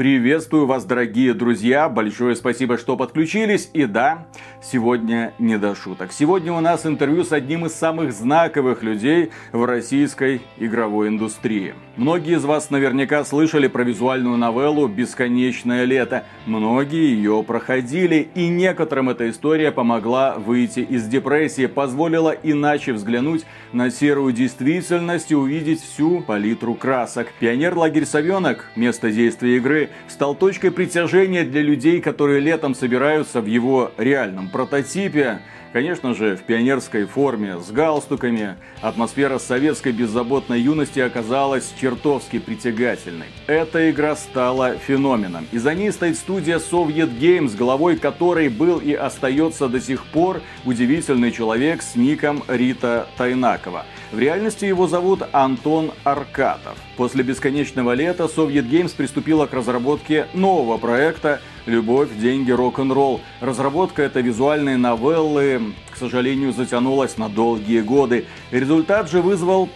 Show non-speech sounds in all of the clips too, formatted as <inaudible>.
Приветствую вас, дорогие друзья. Большое спасибо, что подключились. И да, сегодня не до шуток. Сегодня у нас интервью с одним из самых знаковых людей в российской игровой индустрии. Многие из вас наверняка слышали про визуальную новеллу «Бесконечное лето». Многие ее проходили, и некоторым эта история помогла выйти из депрессии, позволила иначе взглянуть на серую действительность и увидеть всю палитру красок. Пионер-лагерь «Совенок» – место действия игры стал точкой притяжения для людей, которые летом собираются в его реальном прототипе. Конечно же, в пионерской форме, с галстуками, атмосфера советской беззаботной юности оказалась чертовски притягательной. Эта игра стала феноменом, и за ней стоит студия Soviet Games, главой которой был и остается до сих пор удивительный человек с ником Рита Тайнакова. В реальности его зовут Антон Аркатов. После бесконечного лета Soviet Games приступила к разработке нового проекта «Любовь, деньги, рок-н-ролл». Разработка этой визуальной новеллы, к сожалению, затянулась на долгие годы. Результат же вызвал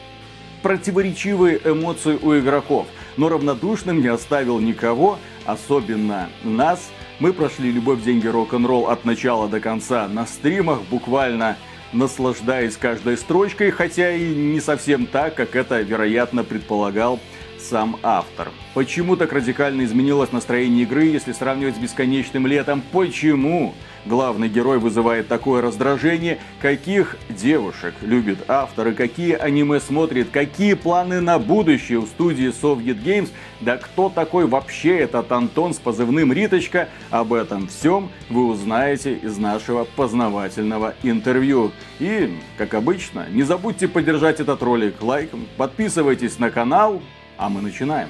противоречивые эмоции у игроков, но равнодушным не оставил никого, особенно нас. Мы прошли «Любовь, деньги, рок-н-ролл» от начала до конца на стримах, буквально наслаждаясь каждой строчкой, хотя и не совсем так, как это, вероятно, предполагал сам автор. Почему так радикально изменилось настроение игры, если сравнивать с бесконечным летом? Почему? Главный герой вызывает такое раздражение, каких девушек любит автор и какие аниме смотрит, какие планы на будущее у студии Soviet Games, да кто такой вообще этот Антон с позывным Риточка, об этом всем вы узнаете из нашего познавательного интервью. И, как обычно, не забудьте поддержать этот ролик лайком, подписывайтесь на канал, а мы начинаем.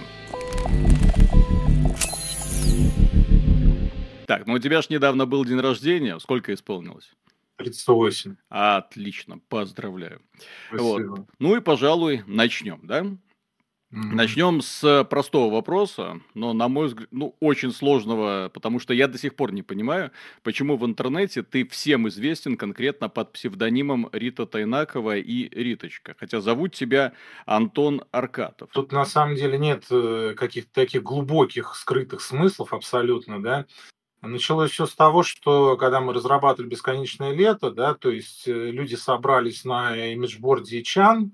Так, ну у тебя же недавно был день рождения. Сколько исполнилось? 38. Отлично, поздравляю. Вот. Ну и, пожалуй, начнем, да? Mm-hmm. Начнем с простого вопроса, но, на мой взгляд, ну, очень сложного, потому что я до сих пор не понимаю, почему в интернете ты всем известен конкретно под псевдонимом Рита Тайнакова и Риточка, хотя зовут тебя Антон Аркатов. Тут на самом деле нет э, каких-то таких глубоких скрытых смыслов абсолютно, да. Началось все с того, что когда мы разрабатывали «Бесконечное лето», да, то есть э, люди собрались на имиджборде Чан,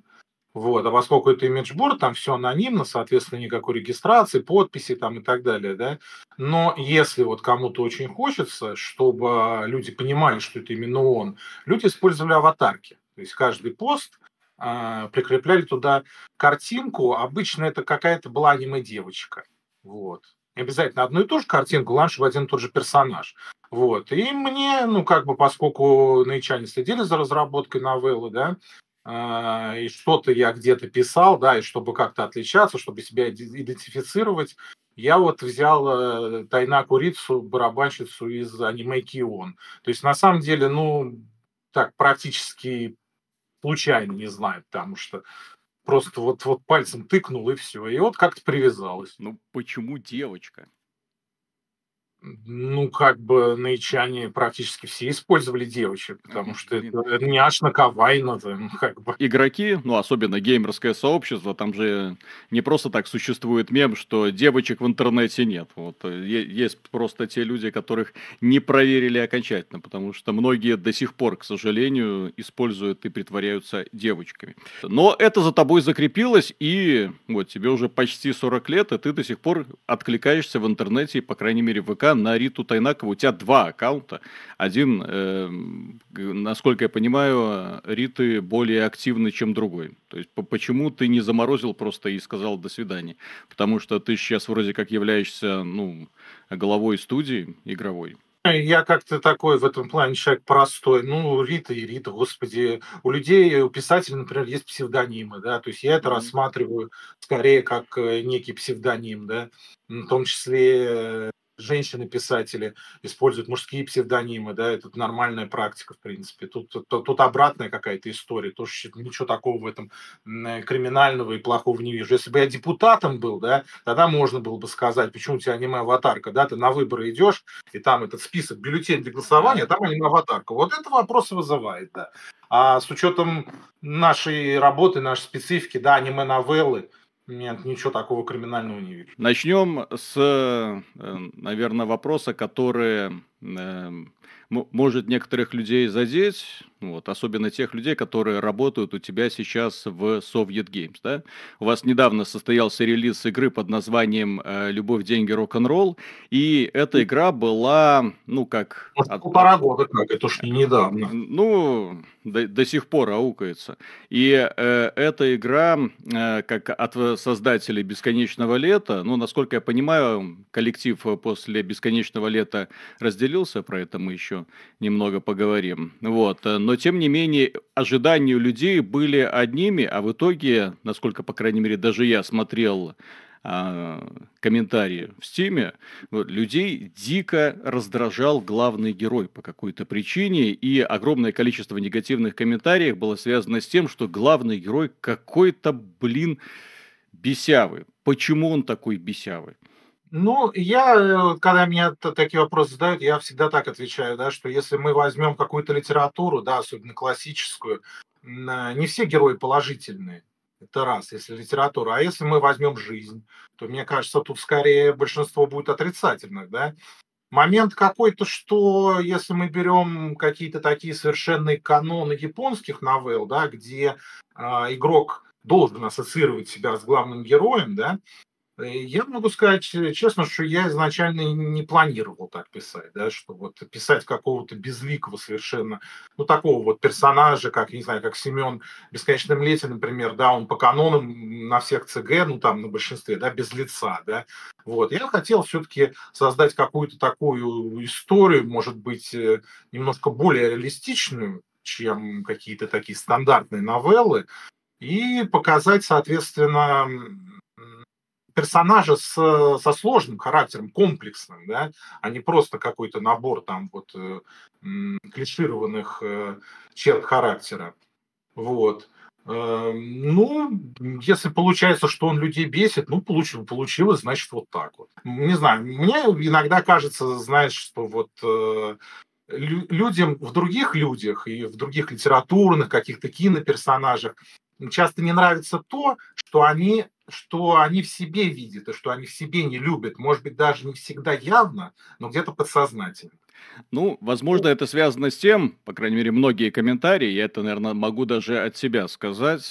вот, а поскольку это имиджборд, там все анонимно, соответственно, никакой регистрации, подписи там и так далее, да. Но если вот кому-то очень хочется, чтобы люди понимали, что это именно он, люди использовали аватарки. То есть каждый пост э, прикрепляли туда картинку, обычно это какая-то была аниме-девочка. Вот обязательно одну и ту же картинку, ланшев один и тот же персонаж. Вот. И мне, ну, как бы, поскольку наичане следили за разработкой новеллы, да, э, и что-то я где-то писал, да, и чтобы как-то отличаться, чтобы себя идентифицировать, я вот взял э, Тайна Курицу, барабанщицу из аниме Кион. То есть, на самом деле, ну, так, практически случайно, не знаю, потому что Просто вот, вот пальцем тыкнул и все. И вот как-то привязалось. Ну почему девочка? Ну, как бы на Ичане практически все использовали девочек, потому что это, няшно, кавайно, ну, как бы. Игроки, ну, особенно геймерское сообщество, там же не просто так существует мем, что девочек в интернете нет. Вот э, есть просто те люди, которых не проверили окончательно, потому что многие до сих пор, к сожалению, используют и притворяются девочками. Но это за тобой закрепилось, и вот тебе уже почти 40 лет, и ты до сих пор откликаешься в интернете, по крайней мере, в ВК, на Риту Тайнакову у тебя два аккаунта. Один, э, насколько я понимаю, Риты более активный, чем другой. То есть почему ты не заморозил просто и сказал до свидания? Потому что ты сейчас вроде как являешься ну, главой студии игровой. Я как-то такой в этом плане человек простой. Ну, Рита и Рита, господи. У людей, у писателей, например, есть псевдонимы, да, то есть я это рассматриваю скорее как э, некий псевдоним, да, в том числе женщины-писатели используют мужские псевдонимы, да, это нормальная практика, в принципе. Тут, тут, тут обратная какая-то история, тоже ничего такого в этом криминального и плохого не вижу. Если бы я депутатом был, да, тогда можно было бы сказать, почему у тебя аниме-аватарка, да, ты на выборы идешь, и там этот список бюллетень для голосования, там аниме-аватарка. Вот это вопрос вызывает, да. А с учетом нашей работы, нашей специфики, да, аниме-новеллы, Нет, ничего такого криминального не вижу. Начнем с, э, наверное, вопроса, который может некоторых людей задеть, вот, особенно тех людей, которые работают у тебя сейчас в Soviet Games. Да? У вас недавно состоялся релиз игры под названием э, «Любовь, деньги, рок-н-ролл», и эта игра была, ну, как... Может, от... полтора года как, это уж не недавно. Ну, до, до сих пор аукается. И э, эта игра, э, как от создателей «Бесконечного лета», ну, насколько я понимаю, коллектив после «Бесконечного лета» разделился, про это мы еще немного поговорим. Вот. Но, тем не менее, ожидания у людей были одними, а в итоге, насколько, по крайней мере, даже я смотрел а, комментарии в Стиме, вот, людей дико раздражал главный герой по какой-то причине, и огромное количество негативных комментариев было связано с тем, что главный герой какой-то, блин, бесявый. Почему он такой бесявый? Ну, я, э, когда меня такие вопросы задают, я всегда так отвечаю, да, что если мы возьмем какую-то литературу, да, особенно классическую, а, не все герои положительные. Это раз, если литература. А если мы возьмем жизнь, то, мне кажется, тут скорее большинство будет отрицательных, да. Момент какой-то, что если мы берем какие-то такие совершенные каноны японских новелл, да, где э, игрок должен ассоциировать себя с главным героем, да, я могу сказать честно, что я изначально не планировал так писать, да, что вот писать какого-то безликого совершенно, ну, такого вот персонажа, как, не знаю, как Семен «Бесконечном лете», например, да, он по канонам на всех ЦГ, ну, там, на большинстве, да, без лица, да, вот. Я хотел все-таки создать какую-то такую историю, может быть, э, немножко более реалистичную, чем какие-то такие стандартные новеллы, и показать, соответственно, персонажа с, со сложным характером, комплексным, да, а не просто какой-то набор там вот э, клишированных э, черт характера. Вот. Э, ну, если получается, что он людей бесит, ну, получил, получилось, значит, вот так вот. Не знаю, мне иногда кажется, знаешь, что вот э, людям в других людях и в других литературных каких-то киноперсонажах часто не нравится то, что они что они в себе видят и что они в себе не любят. Может быть, даже не всегда явно, но где-то подсознательно. Ну, возможно, это связано с тем, по крайней мере, многие комментарии, я это, наверное, могу даже от себя сказать,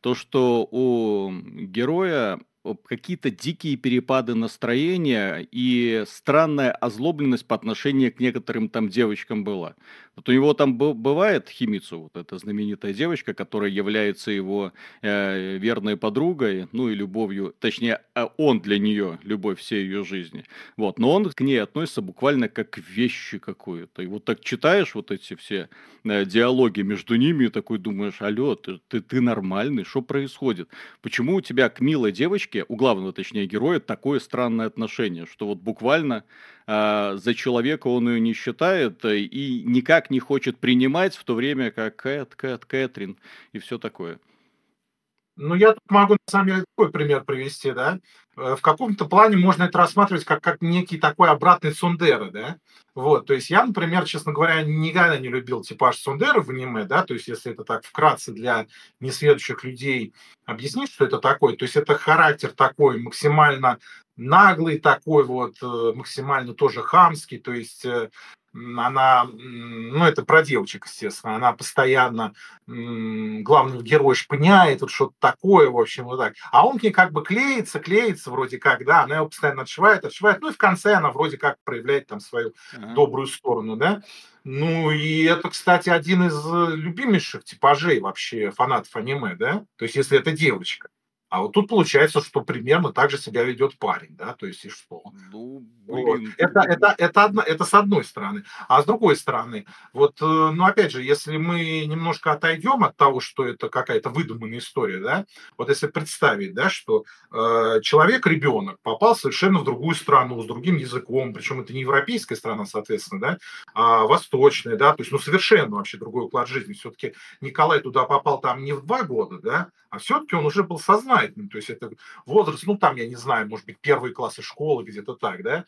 то, что у героя какие-то дикие перепады настроения и странная озлобленность по отношению к некоторым там девочкам была. Вот у него там бывает Химицу, вот эта знаменитая девочка, которая является его э, верной подругой, ну и любовью, точнее, а он для нее любовь всей ее жизни. Вот, но он к ней относится буквально как к вещи какую-то. И вот так читаешь вот эти все э, диалоги между ними и такой думаешь, алло, ты, ты, ты нормальный, что происходит? Почему у тебя к милой девочке, у главного, точнее, героя, такое странное отношение, что вот буквально э, за человека он ее не считает э, и никак не хочет принимать, в то время как Кэт, Кэт, Кэтрин и все такое. Ну, я тут могу, на самом деле, такой пример привести, да. Э, в каком-то плане можно это рассматривать как, как некий такой обратный Сундера, да. Вот, то есть я, например, честно говоря, никогда не любил типаж Сундера в аниме, да, то есть если это так вкратце для несведущих людей объяснить, что это такое, то есть это характер такой максимально наглый такой вот, э, максимально тоже хамский, то есть э, она, ну, это про девочек, естественно, она постоянно главного героя шпыняет, вот что-то такое, в общем, вот так. А он к ней как бы клеится, клеится вроде как, да, она его постоянно отшивает, отшивает, ну и в конце она вроде как проявляет там свою ага. добрую сторону, да. Ну и это, кстати, один из э, любимейших типажей вообще фанатов аниме, да, то есть если это девочка. А вот тут получается, что примерно так же себя ведет парень, да, то есть и что? Ну, блин. Это, это, это, одна, это с одной стороны. А с другой стороны, вот, э, ну, опять же, если мы немножко отойдем от того, что это какая-то выдуманная история, да, вот если представить, да, что э, человек, ребенок, попал совершенно в другую страну, с другим языком, причем это не европейская страна, соответственно, да, а восточная, да, то есть, ну, совершенно вообще другой уклад жизни. Все-таки Николай туда попал там не в два года, да, а все-таки он уже был сознательным, то есть это возраст, ну там, я не знаю, может быть, первые классы школы, где-то так, да,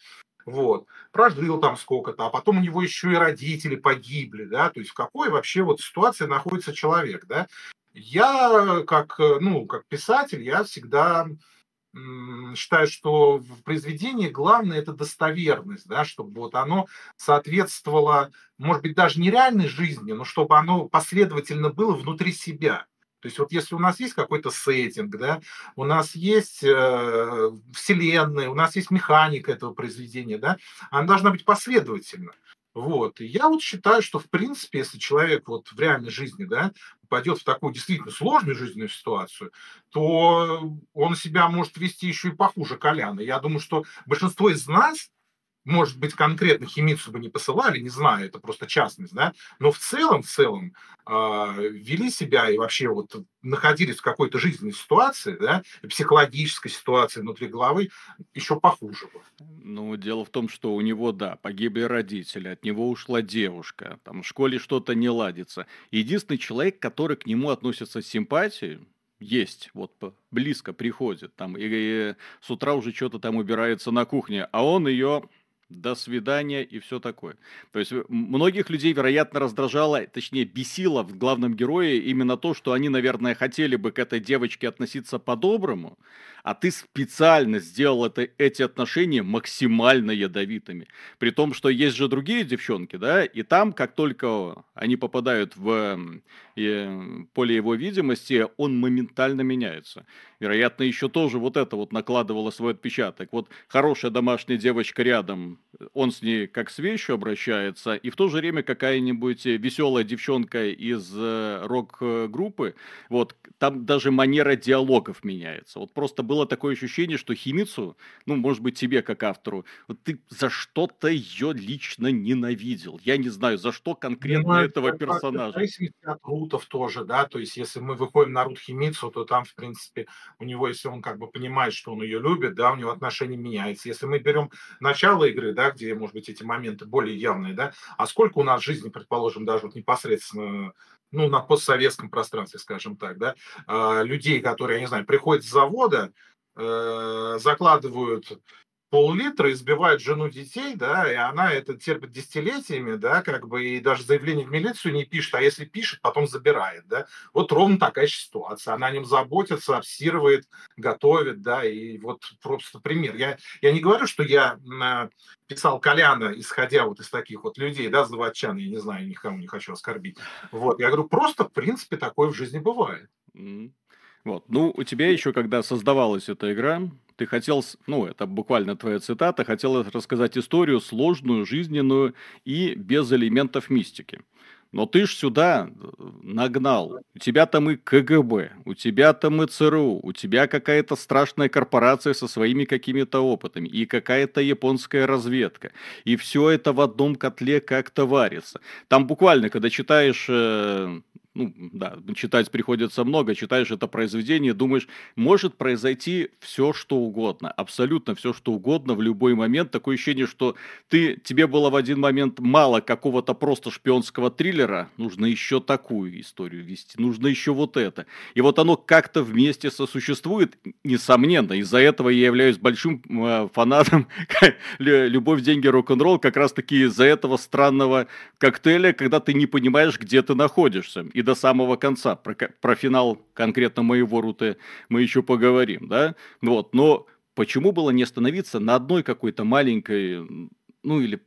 вот, прожил там сколько-то, а потом у него еще и родители погибли, да, то есть в какой вообще вот ситуации находится человек, да, Я как, ну, как писатель, я всегда считаю, что в произведении главное это достоверность, да, чтобы вот оно соответствовало, может быть, даже не реальной жизни, но чтобы оно последовательно было внутри себя. То есть вот если у нас есть какой-то сеттинг, да, у нас есть э, вселенная, у нас есть механика этого произведения, да, она должна быть последовательна. Вот. И я вот считаю, что, в принципе, если человек вот в реальной жизни, да, попадет в такую действительно сложную жизненную ситуацию, то он себя может вести еще и похуже Коляна. Я думаю, что большинство из нас может быть, конкретно химицу бы не посылали, не знаю, это просто частность, да, но в целом, в целом э, вели себя и вообще вот находились в какой-то жизненной ситуации, да, психологической ситуации внутри головы еще похуже. Ну, дело в том, что у него, да, погибли родители, от него ушла девушка, там в школе что-то не ладится. Единственный человек, который к нему относится с симпатией, есть, вот близко приходит, там, и, и с утра уже что-то там убирается на кухне, а он ее до свидания и все такое. То есть многих людей, вероятно, раздражало, точнее, бесило в главном герое именно то, что они, наверное, хотели бы к этой девочке относиться по-доброму, а ты специально сделал это, эти отношения максимально ядовитыми. При том, что есть же другие девчонки, да, и там, как только они попадают в э, поле его видимости, он моментально меняется. Вероятно, еще тоже вот это вот накладывало свой отпечаток. Вот хорошая домашняя девочка рядом, он с ней как с вещью обращается, и в то же время какая-нибудь веселая девчонка из э, рок-группы, вот, там даже манера диалогов меняется. Вот просто было такое ощущение, что Химицу, ну, может быть, тебе как автору, вот ты за что-то ее лично ненавидел. Я не знаю, за что конкретно ну, этого это, персонажа. Зависимости от рутов тоже, да, то есть если мы выходим на рут Химицу, то там, в принципе, у него, если он как бы понимает, что он ее любит, да, у него отношение меняется. Если мы берем начало игры, да, где, может быть, эти моменты более явные, да, а сколько у нас жизни, предположим, даже вот непосредственно ну, на постсоветском пространстве, скажем так, да, а, людей, которые, я не знаю, приходят с завода, э, закладывают пол-литра, избивают жену детей, да, и она это терпит десятилетиями, да, как бы, и даже заявление в милицию не пишет, а если пишет, потом забирает, да. Вот ровно такая ситуация. Она о нем заботится, обсирывает, готовит, да, и вот просто пример. Я, я не говорю, что я писал Коляна, исходя вот из таких вот людей, да, заводчан, я не знаю, никому не хочу оскорбить. Вот, я говорю, просто, в принципе, такое в жизни бывает. Вот. Ну, у тебя еще, когда создавалась эта игра, ты хотел, ну, это буквально твоя цитата, хотел рассказать историю сложную, жизненную и без элементов мистики. Но ты ж сюда э, нагнал. У тебя там и КГБ, у тебя там и ЦРУ, у тебя какая-то страшная корпорация со своими какими-то опытами, и какая-то японская разведка. И все это в одном котле как-то варится. Там буквально, когда читаешь э, ну, да, читать приходится много, читаешь это произведение, думаешь, может произойти все, что угодно, абсолютно все, что угодно в любой момент. Такое ощущение, что ты, тебе было в один момент мало какого-то просто шпионского триллера, нужно еще такую историю вести, нужно еще вот это. И вот оно как-то вместе сосуществует, несомненно, из-за этого я являюсь большим э, фанатом <laughs> «Любовь, деньги, рок-н-ролл», как раз-таки из-за этого странного коктейля, когда ты не понимаешь, где ты находишься. И до самого конца. Про, про финал конкретно моего руты мы еще поговорим, да? Вот, но почему было не остановиться на одной какой-то маленькой, ну или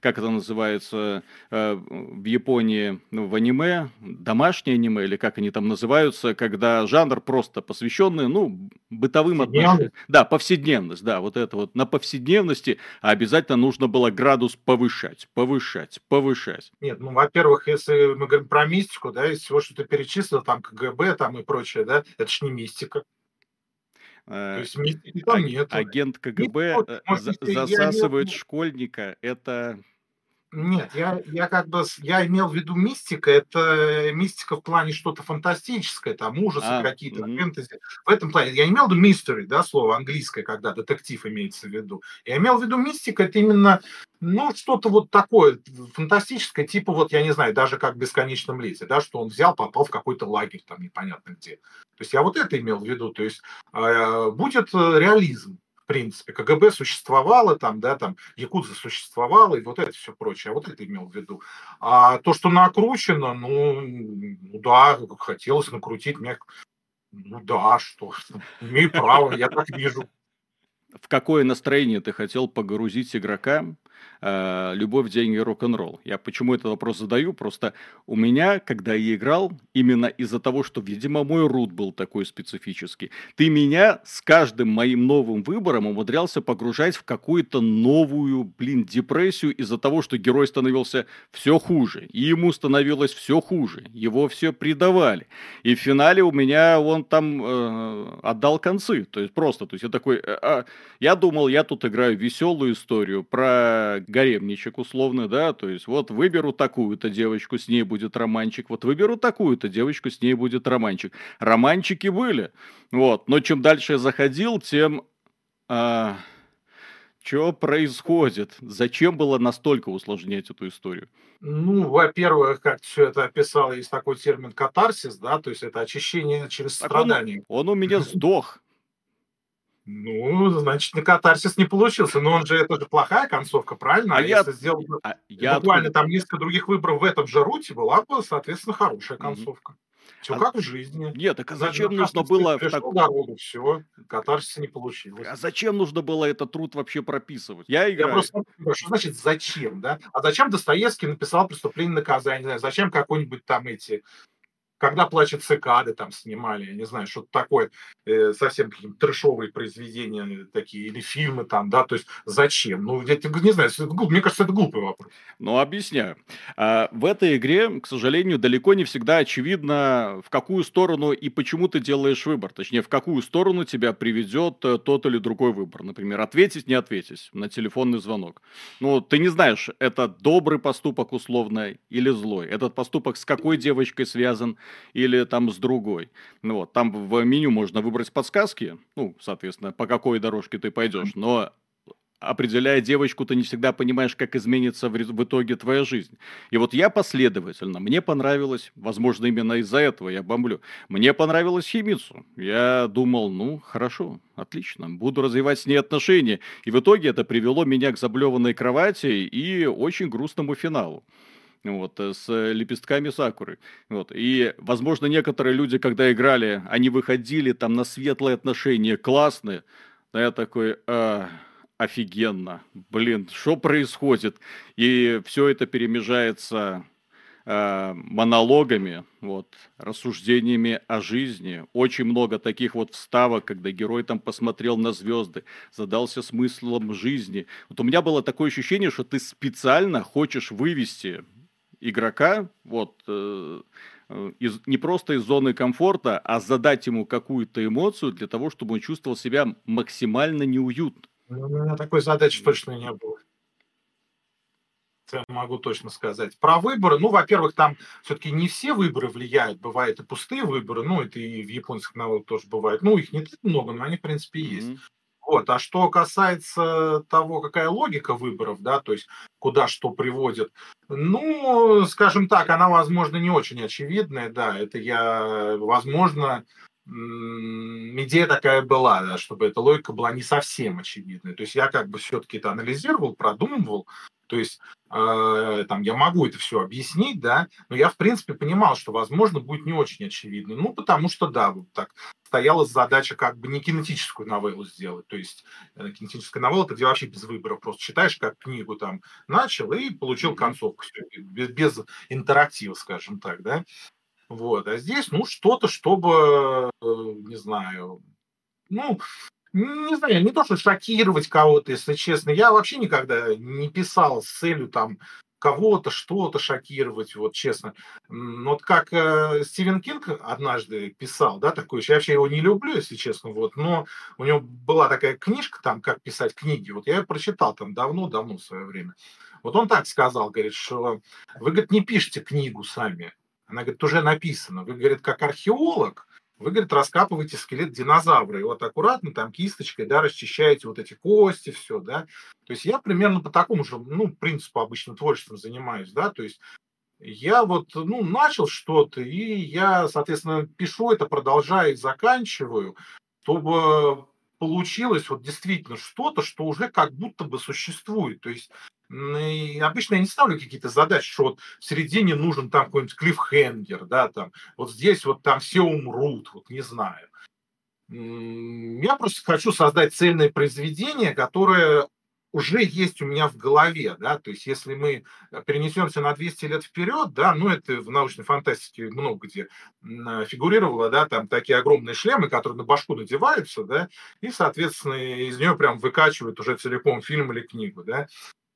как это называется э, в Японии ну, в аниме, домашнее аниме, или как они там называются, когда жанр просто посвященный, ну, бытовым отношениям. Да, повседневность, да, вот это вот на повседневности обязательно нужно было градус повышать, повышать, повышать. Нет, ну, во-первых, если мы говорим про мистику, да, из всего, что ты перечислил, там КГБ, там и прочее, да, это ж не мистика. То есть там нет. Агент КГБ нет, засасывает школьника. Это нет, я, я как бы я имел в виду мистика, это мистика в плане что-то фантастическое, там ужасы а, какие-то, угу. фэнтези. В этом плане я имел в виду mystery, да, слово английское, когда детектив имеется в виду. Я имел в виду мистика, это именно, ну, что-то вот такое фантастическое, типа вот, я не знаю, даже как в «Бесконечном лете», да, что он взял, попал в какой-то лагерь там непонятно где. То есть я вот это имел в виду, то есть э, будет реализм принципе. КГБ существовало там, да, там, Якудза существовала, и вот это все прочее. А вот это имел в виду. А то, что накручено, ну, ну да, хотелось накрутить меня. Ну да, что, <laughs> имею право, я так вижу. В какое настроение ты хотел погрузить игрока, э, любовь, деньги, рок-н-ролл. Я почему этот вопрос задаю? Просто у меня, когда я играл, именно из-за того, что, видимо, мой рут был такой специфический, ты меня с каждым моим новым выбором умудрялся погружать в какую-то новую, блин, депрессию из-за того, что герой становился все хуже, и ему становилось все хуже, его все предавали. И в финале у меня он там э, отдал концы, то есть просто, то есть я такой, э, э, я думал, я тут играю веселую историю про гаремничек условно, да, то есть вот выберу такую-то девочку, с ней будет романчик, вот выберу такую-то девочку, с ней будет романчик. Романчики были, вот, но чем дальше я заходил, тем... А... Что происходит? Зачем было настолько усложнять эту историю? Ну, во-первых, как все это описал, есть такой термин катарсис, да, то есть это очищение через так страдания. Он, он у меня <laughs> сдох. Ну, значит, на катарсис не получился. Но он же, это же плохая концовка, правильно? А, а я... если сделать а я буквально откуда... там несколько других выборов в этом же руте, была бы, соответственно, хорошая концовка. Mm-hmm. Все а... как в жизни. Нет, так а зачем Значит, нужно было... так... дорогу, все, катарсиса не получилось. А зачем нужно было этот труд вообще прописывать? Я играю. Я просто что значит зачем, да? А зачем Достоевский написал «Преступление и наказание»? Зачем какой-нибудь там эти когда плачут цикады там снимали, я не знаю, что-то такое, э, совсем какие-то трешовые произведения такие, или фильмы там, да, то есть зачем? Ну, я не знаю, это, мне кажется, это глупый вопрос. Ну, объясняю. А, в этой игре, к сожалению, далеко не всегда очевидно, в какую сторону и почему ты делаешь выбор, точнее, в какую сторону тебя приведет э, тот или другой выбор. Например, ответить, не ответить на телефонный звонок. Ну, ты не знаешь, это добрый поступок условно или злой. Этот поступок с какой девочкой связан, или там с другой. Ну, вот, там в меню можно выбрать подсказки, ну, соответственно, по какой дорожке ты пойдешь, но определяя девочку, ты не всегда понимаешь, как изменится в, в итоге твоя жизнь. И вот я последовательно, мне понравилось, возможно, именно из-за этого я бомблю, мне понравилось Химицу. Я думал, ну, хорошо, отлично, буду развивать с ней отношения. И в итоге это привело меня к заблеванной кровати и очень грустному финалу вот, э, с лепестками сакуры. Вот. И, возможно, некоторые люди, когда играли, они выходили там на светлые отношения, классные. Но я такой, а, офигенно, блин, что происходит? И все это перемежается э, монологами, вот, рассуждениями о жизни. Очень много таких вот вставок, когда герой там посмотрел на звезды, задался смыслом жизни. Вот у меня было такое ощущение, что ты специально хочешь вывести игрока, вот, э, э, из, не просто из зоны комфорта, а задать ему какую-то эмоцию для того, чтобы он чувствовал себя максимально неуютно. Ну, у меня такой задачи точно не было. Это могу точно сказать. Про выборы, ну, во-первых, там все-таки не все выборы влияют, бывают и пустые выборы, ну, это и в японских новеллах тоже бывает. Ну, их не так много, но они, в принципе, есть. Mm-hmm. Вот. А что касается того, какая логика выборов, да, то есть куда что приводит, ну, скажем так, она, возможно, не очень очевидная, да, это я, возможно, идея такая была, да, чтобы эта логика была не совсем очевидной. То есть я как бы все-таки это анализировал, продумывал, то есть э, там я могу это все объяснить, да, но я в принципе понимал, что возможно будет не очень очевидно. Ну, потому что да, вот так стояла задача как бы не кинетическую новеллу сделать. То есть э, кинетическая новелла, это где вообще без выбора, просто читаешь как книгу там начал и получил концовку, без, без интерактива, скажем так, да. Вот, а здесь, ну, что-то, чтобы, э, не знаю, ну, не знаю, не то, что шокировать кого-то, если честно. Я вообще никогда не писал с целью там кого-то, что-то шокировать, вот честно. Вот как э, Стивен Кинг однажды писал, да, такой, я вообще его не люблю, если честно, вот, но у него была такая книжка там, как писать книги, вот я ее прочитал там давно-давно в свое время. Вот он так сказал, говорит, что вы, говорит, не пишете книгу сами, она говорит, уже написана. Вы, говорит, как археолог, вы, говорит, раскапываете скелет динозавра, и вот аккуратно там кисточкой, да, расчищаете вот эти кости, все, да. То есть я примерно по такому же, ну, принципу обычно творчеством занимаюсь, да, то есть я вот, ну, начал что-то, и я, соответственно, пишу это, продолжаю и заканчиваю, чтобы получилось вот действительно что-то, что уже как будто бы существует. То есть и обычно я не ставлю какие-то задачи, что вот в середине нужен там какой-нибудь клиффхенгер, да, там, вот здесь вот там все умрут, вот не знаю. Я просто хочу создать цельное произведение, которое уже есть у меня в голове, да, то есть если мы перенесемся на 200 лет вперед, да, ну это в научной фантастике много где фигурировало, да, там такие огромные шлемы, которые на башку надеваются, да, и, соответственно, из нее прям выкачивают уже целиком фильм или книгу, да.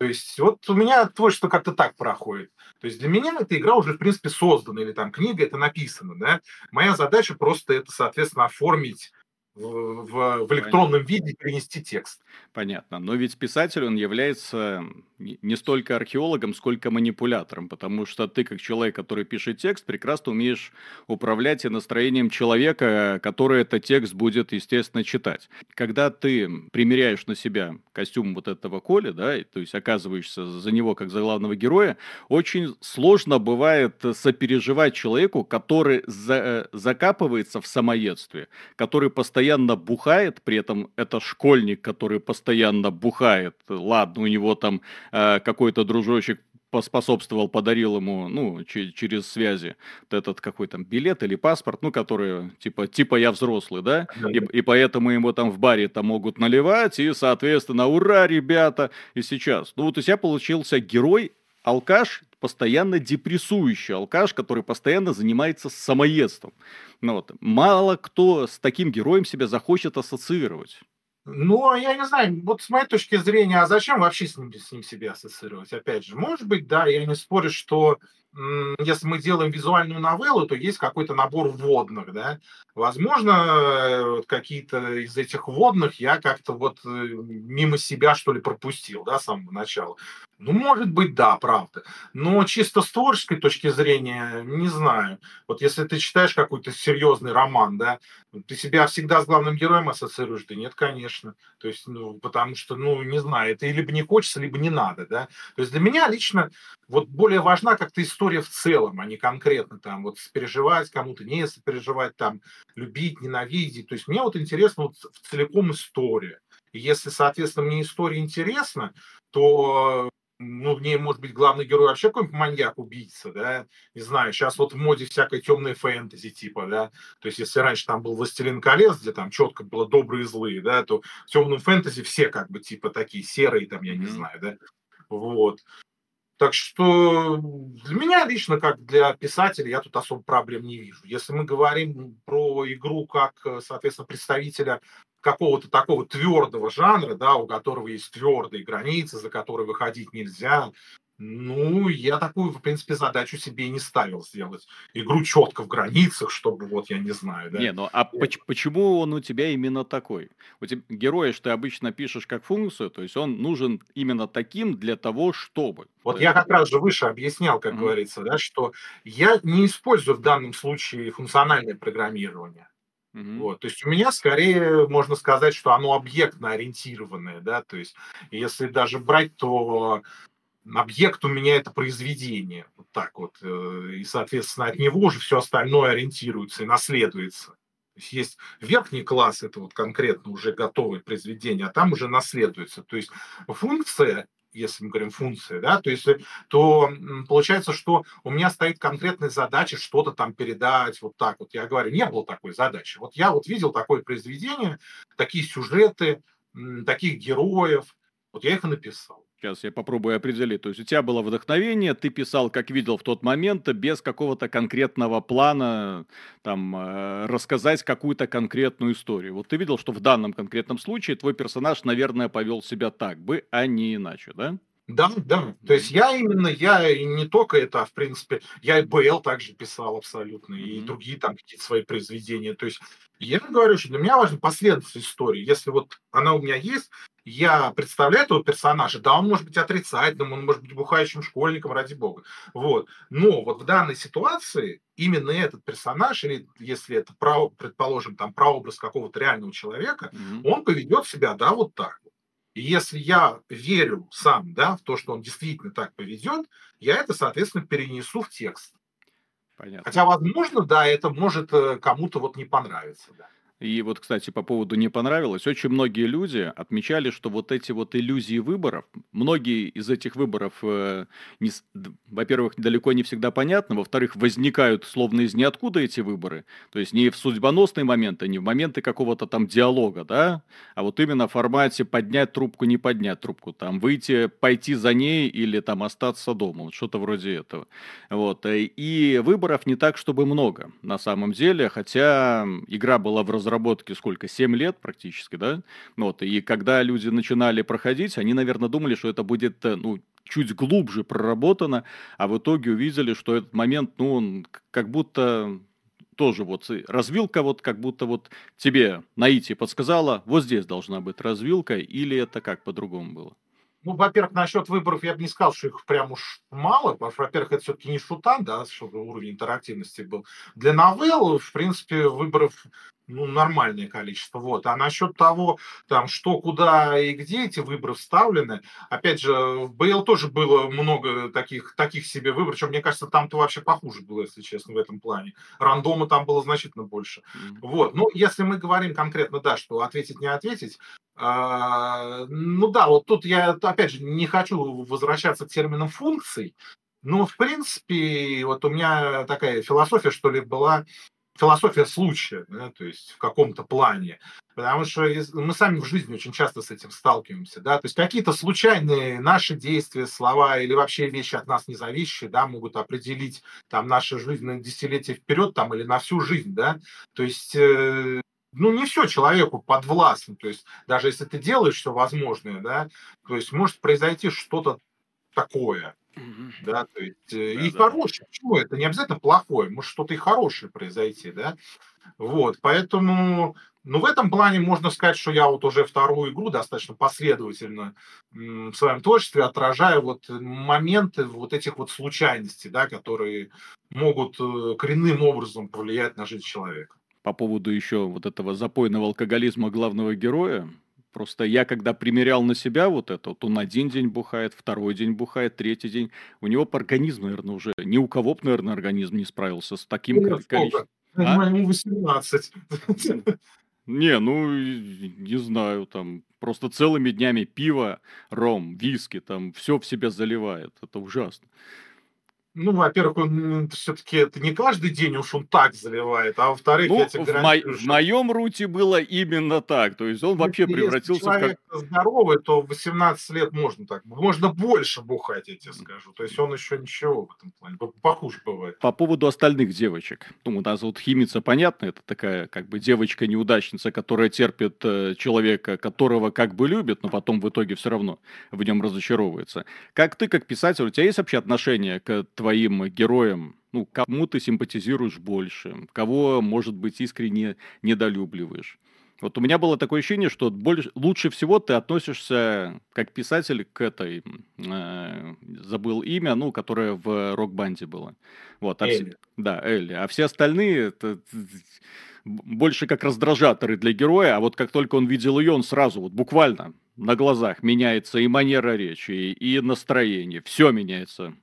То есть вот у меня творчество как-то так проходит. То есть для меня эта игра уже, в принципе, создана, или там книга это написано, да. Моя задача просто это, соответственно, оформить в, в, в электронном Понятно. виде перенести текст. Понятно. Но ведь писатель, он является не столько археологом, сколько манипулятором, потому что ты, как человек, который пишет текст, прекрасно умеешь управлять и настроением человека, который этот текст будет, естественно, читать. Когда ты примеряешь на себя костюм вот этого Коли, да, то есть оказываешься за него как за главного героя, очень сложно бывает сопереживать человеку, который за, э, закапывается в самоедстве, который постоянно постоянно бухает, при этом это школьник, который постоянно бухает. Ладно, у него там э, какой-то дружочек поспособствовал, подарил ему, ну, через связи, вот этот какой там билет или паспорт, ну, который, типа, типа я взрослый, да, и, и поэтому ему там в баре там могут наливать, и, соответственно, ура, ребята, и сейчас. Ну, вот у тебя получился герой, алкаш, постоянно депрессующий алкаш, который постоянно занимается самоедством. Ну, вот. Мало кто с таким героем себя захочет ассоциировать. Ну, а я не знаю, вот с моей точки зрения, а зачем вообще с ним, с ним себя ассоциировать? Опять же, может быть, да, я не спорю, что если мы делаем визуальную новеллу, то есть какой-то набор вводных, да. Возможно, э, какие-то из этих вводных я как-то вот э, мимо себя, что ли, пропустил, да, с самого начала. Ну, может быть, да, правда. Но чисто с творческой точки зрения, не знаю. Вот если ты читаешь какой-то серьезный роман, да, ты себя всегда с главным героем ассоциируешь? Да нет, конечно. То есть, ну, потому что, ну, не знаю, это либо не хочется, либо не надо, да. То есть для меня лично вот более важна как-то история в целом, а не конкретно там вот переживать кому-то, не сопереживать, там, любить, ненавидеть. То есть мне вот интересно вот целиком история. И если, соответственно, мне история интересна, то ну, в ней может быть главный герой вообще какой-нибудь маньяк-убийца, да, не знаю, сейчас вот в моде всякой темной фэнтези типа, да, то есть если раньше там был «Властелин колец», где там четко было добрые и злые, да, то в темном фэнтези все как бы типа такие серые там, я не знаю, да, вот. Так что для меня лично, как для писателя, я тут особо проблем не вижу. Если мы говорим про игру как, соответственно, представителя какого-то такого твердого жанра, да, у которого есть твердые границы, за которые выходить нельзя, ну, я такую, в принципе, задачу себе и не ставил сделать. Игру четко в границах, чтобы вот я не знаю, да. Не, ну а поч- почему он у тебя именно такой? У тебя героя, что ты обычно пишешь как функцию, то есть он нужен именно таким для того, чтобы. Вот я как раз же выше объяснял, как mm-hmm. говорится, да, что я не использую в данном случае функциональное программирование. Mm-hmm. Вот, то есть у меня скорее можно сказать, что оно объектно ориентированное, да, то есть если даже брать, то объект у меня это произведение, вот так вот, э, и, соответственно, от него уже все остальное ориентируется и наследуется. То есть есть верхний класс, это вот конкретно уже готовое произведение, а там уже наследуется. То есть функция, если мы говорим функция, да, то есть, то получается, что у меня стоит конкретная задача что-то там передать, вот так вот. Я говорю, не было такой задачи. Вот я вот видел такое произведение, такие сюжеты, таких героев, вот я их и написал. Сейчас я попробую определить. То есть у тебя было вдохновение, ты писал, как видел в тот момент, без какого-то конкретного плана там, э, рассказать какую-то конкретную историю. Вот ты видел, что в данном конкретном случае твой персонаж, наверное, повел себя так бы, а не иначе, да? Да, да. То есть я именно, я не только это, а в принципе, я и БЛ также писал абсолютно, и mm-hmm. другие там какие-то свои произведения. То есть я говорю, что для меня важна последовательность истории. Если вот она у меня есть, я представляю этого персонажа, да, он может быть отрицательным, он может быть бухающим школьником, ради бога. Вот. Но вот в данной ситуации именно этот персонаж, или если это, право, предположим, там прообраз какого-то реального человека, mm-hmm. он поведет себя, да, вот так. И если я верю сам, да, в то, что он действительно так поведет, я это, соответственно, перенесу в текст. Понятно. Хотя, возможно, да, это может э, кому-то вот не понравиться, да. И вот, кстати, по поводу не понравилось, очень многие люди отмечали, что вот эти вот иллюзии выборов, многие из этих выборов, э, не, во-первых, далеко не всегда понятны, во-вторых, возникают словно из ниоткуда эти выборы, то есть не в судьбоносные моменты, не в моменты какого-то там диалога, да, а вот именно в формате поднять трубку, не поднять трубку, там выйти, пойти за ней или там остаться дома, вот что-то вроде этого. Вот. Э, и выборов не так, чтобы много на самом деле, хотя игра была в разработке разработки сколько, 7 лет практически, да? Вот, и когда люди начинали проходить, они, наверное, думали, что это будет, э, ну, чуть глубже проработано, а в итоге увидели, что этот момент, ну, он как будто тоже вот развилка вот как будто вот тебе Наити подсказала, вот здесь должна быть развилка, или это как по-другому было? Ну, во-первых, насчет выборов я бы не сказал, что их прям уж мало, во-первых, это все-таки не шутан, да, чтобы уровень интерактивности был. Для новелл, в принципе, выборов ну, нормальное количество. Вот. А насчет того, там, что, куда и где эти выборы вставлены, опять же, в БЛ тоже было много таких, таких себе выборов, причем, мне кажется, там-то вообще похуже было, если честно, в этом плане. Рандома там было значительно больше. Mm-hmm. Вот. Ну, если мы говорим конкретно, да, что ответить, не ответить, а, ну да, вот тут я, опять же, не хочу возвращаться к терминам функций, но, в принципе, вот у меня такая философия, что ли, была философия случая, да, то есть в каком-то плане. Потому что мы сами в жизни очень часто с этим сталкиваемся, да, то есть какие-то случайные наши действия, слова или вообще вещи от нас не зависящие, да, могут определить там нашу жизнь на десятилетия вперед там или на всю жизнь, да, то есть э, ну, не все человеку подвластно, то есть даже если ты делаешь все возможное, да, то есть может произойти что-то такое, да, то есть, э, да, и да. хорошее. Почему это не обязательно плохое? Может что-то и хорошее произойти, да? Вот, поэтому, ну, в этом плане можно сказать, что я вот уже вторую игру достаточно последовательно в своем творчестве отражаю вот моменты вот этих вот случайностей, да, которые могут э, коренным образом повлиять на жизнь человека. По поводу еще вот этого запойного алкоголизма главного героя, Просто я, когда примерял на себя вот это, вот он один день бухает, второй день бухает, третий день, у него по организму, наверное, уже ни у кого наверное, организм не справился с таким количеством. А? Ему 18. Не, ну, не знаю, там, просто целыми днями пиво, ром, виски, там, все в себя заливает. Это ужасно. Ну, во-первых, он все-таки это не каждый день уж он так заливает, а во-вторых, ну, я тебе в, мо- в моем руте было именно так. То есть он вообще Если превратился человек в как... здоровый, то в 18 лет можно так. Можно больше бухать, я тебе скажу. То есть он еще ничего в этом плане. Похуже бывает. По поводу остальных девочек. Ну, у нас вот химица, понятно, это такая как бы девочка-неудачница, которая терпит э, человека, которого как бы любит, но потом в итоге все равно в нем разочаровывается. Как ты, как писатель, у тебя есть вообще отношение к твоим героям, ну, кому ты симпатизируешь больше, кого, может быть, искренне недолюбливаешь. Вот у меня было такое ощущение, что больше, лучше всего ты относишься как писатель к этой, э, забыл имя, ну, которое в рок-банде было. Вот, а Элли. Все, да, Элли. А все остальные это, больше как раздражаторы для героя, а вот как только он видел ее, он сразу, вот буквально на глазах меняется и манера речи, и настроение, все меняется.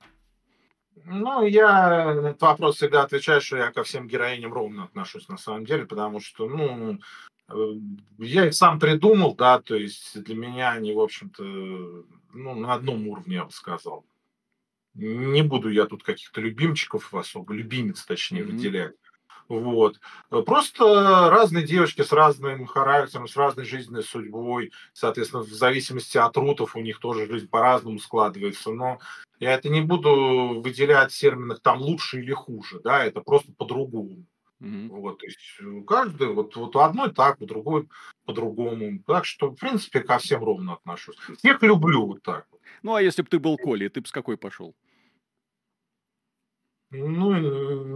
Ну, я на этот вопрос всегда отвечаю, что я ко всем героиням ровно отношусь на самом деле, потому что, ну, э, я их сам придумал, да, то есть для меня они, в общем-то, ну, на одном уровне, я бы сказал. Не буду я тут каких-то любимчиков особо, любимец, точнее, mm-hmm. выделять. Вот. Просто разные девочки с разным характером, с разной жизненной судьбой. Соответственно, в зависимости от рутов у них тоже жизнь по-разному складывается. Но я это не буду выделять в терминах там лучше или хуже, да, это просто по-другому. Mm-hmm. Вот, то есть каждый, вот, вот у одной так, у другой по-другому. Так что, в принципе, ко всем ровно отношусь. Всех люблю вот так. Ну, а если бы ты был Коли, ты бы с какой пошел? Ну,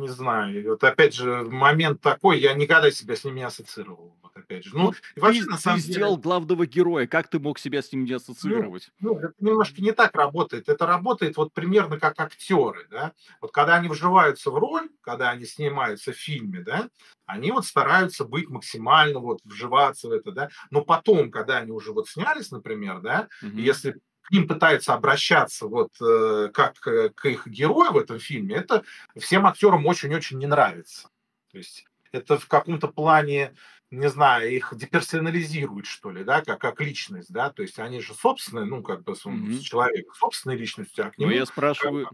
не знаю. Вот опять же, момент такой, я никогда себя с ним не ассоциировал. Вот опять же. Ну, вообще, ты, на самом ты деле... сделал главного героя, как ты мог себя с ним не ну, ассоциировать? Ну, ну, это немножко не так работает. Это работает вот примерно как актеры, да. Вот когда они вживаются в роль, когда они снимаются в фильме, да, они вот стараются быть максимально вот вживаться в это, да. Но потом, когда они уже вот снялись, например, да, угу. если к ним пытаются обращаться вот э, как к их герою в этом фильме, это всем актерам очень-очень не нравится. То есть это в каком-то плане не знаю, их деперсонализирует, что ли, да, как, как личность, да, то есть они же собственные, ну, как бы mm-hmm. человек собственной личностью, а к нему... Но я спрашиваю...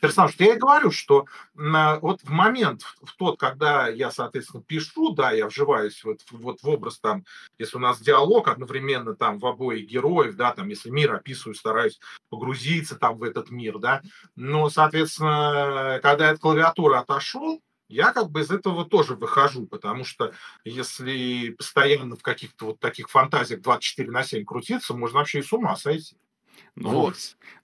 персонаж. Я и говорю, что вот в момент, в тот, когда я, соответственно, пишу, да, я вживаюсь вот, вот в образ там, если у нас диалог одновременно там в обоих героев, да, там, если мир описываю, стараюсь погрузиться там в этот мир, да, но, соответственно, когда я от клавиатуры отошел, я как бы из этого тоже выхожу, потому что если постоянно в каких-то вот таких фантазиях 24 на 7 крутиться, можно вообще и с ума сойти. Ну, вот.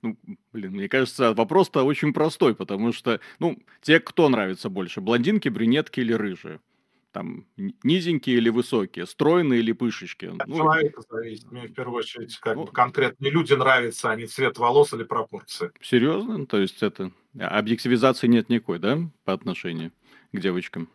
ну, блин, мне кажется, вопрос-то очень простой, потому что, ну, те, кто нравится больше, блондинки, брюнетки или рыжие? Там низенькие или высокие, стройные или пышечки? От ну, человека зависит. Мне в первую очередь как ну, бы конкретные люди нравятся, а не цвет волос или пропорции. Серьезно? То есть это объективизации нет никакой, да, по отношению? К девочкам.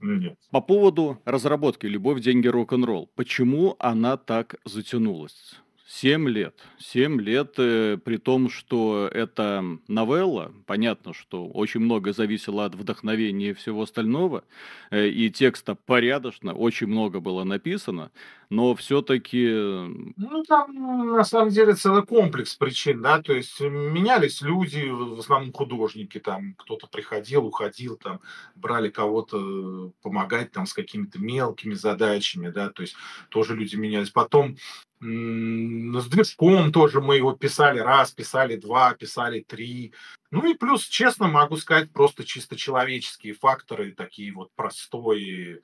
Нет. По поводу разработки «Любовь, деньги, рок-н-ролл». Почему она так затянулась? Семь лет. Семь лет, э, при том, что это новелла. Понятно, что очень много зависело от вдохновения и всего остального. Э, и текста порядочно, очень много было написано. Но все-таки... Ну, там, на самом деле, целый комплекс причин, да. То есть, менялись люди, в основном художники. Там кто-то приходил, уходил, там брали кого-то помогать там с какими-то мелкими задачами, да. То есть, тоже люди менялись. Потом с движком тоже мы его писали раз, писали два, писали три. Ну и плюс, честно могу сказать, просто чисто человеческие факторы, такие вот простые,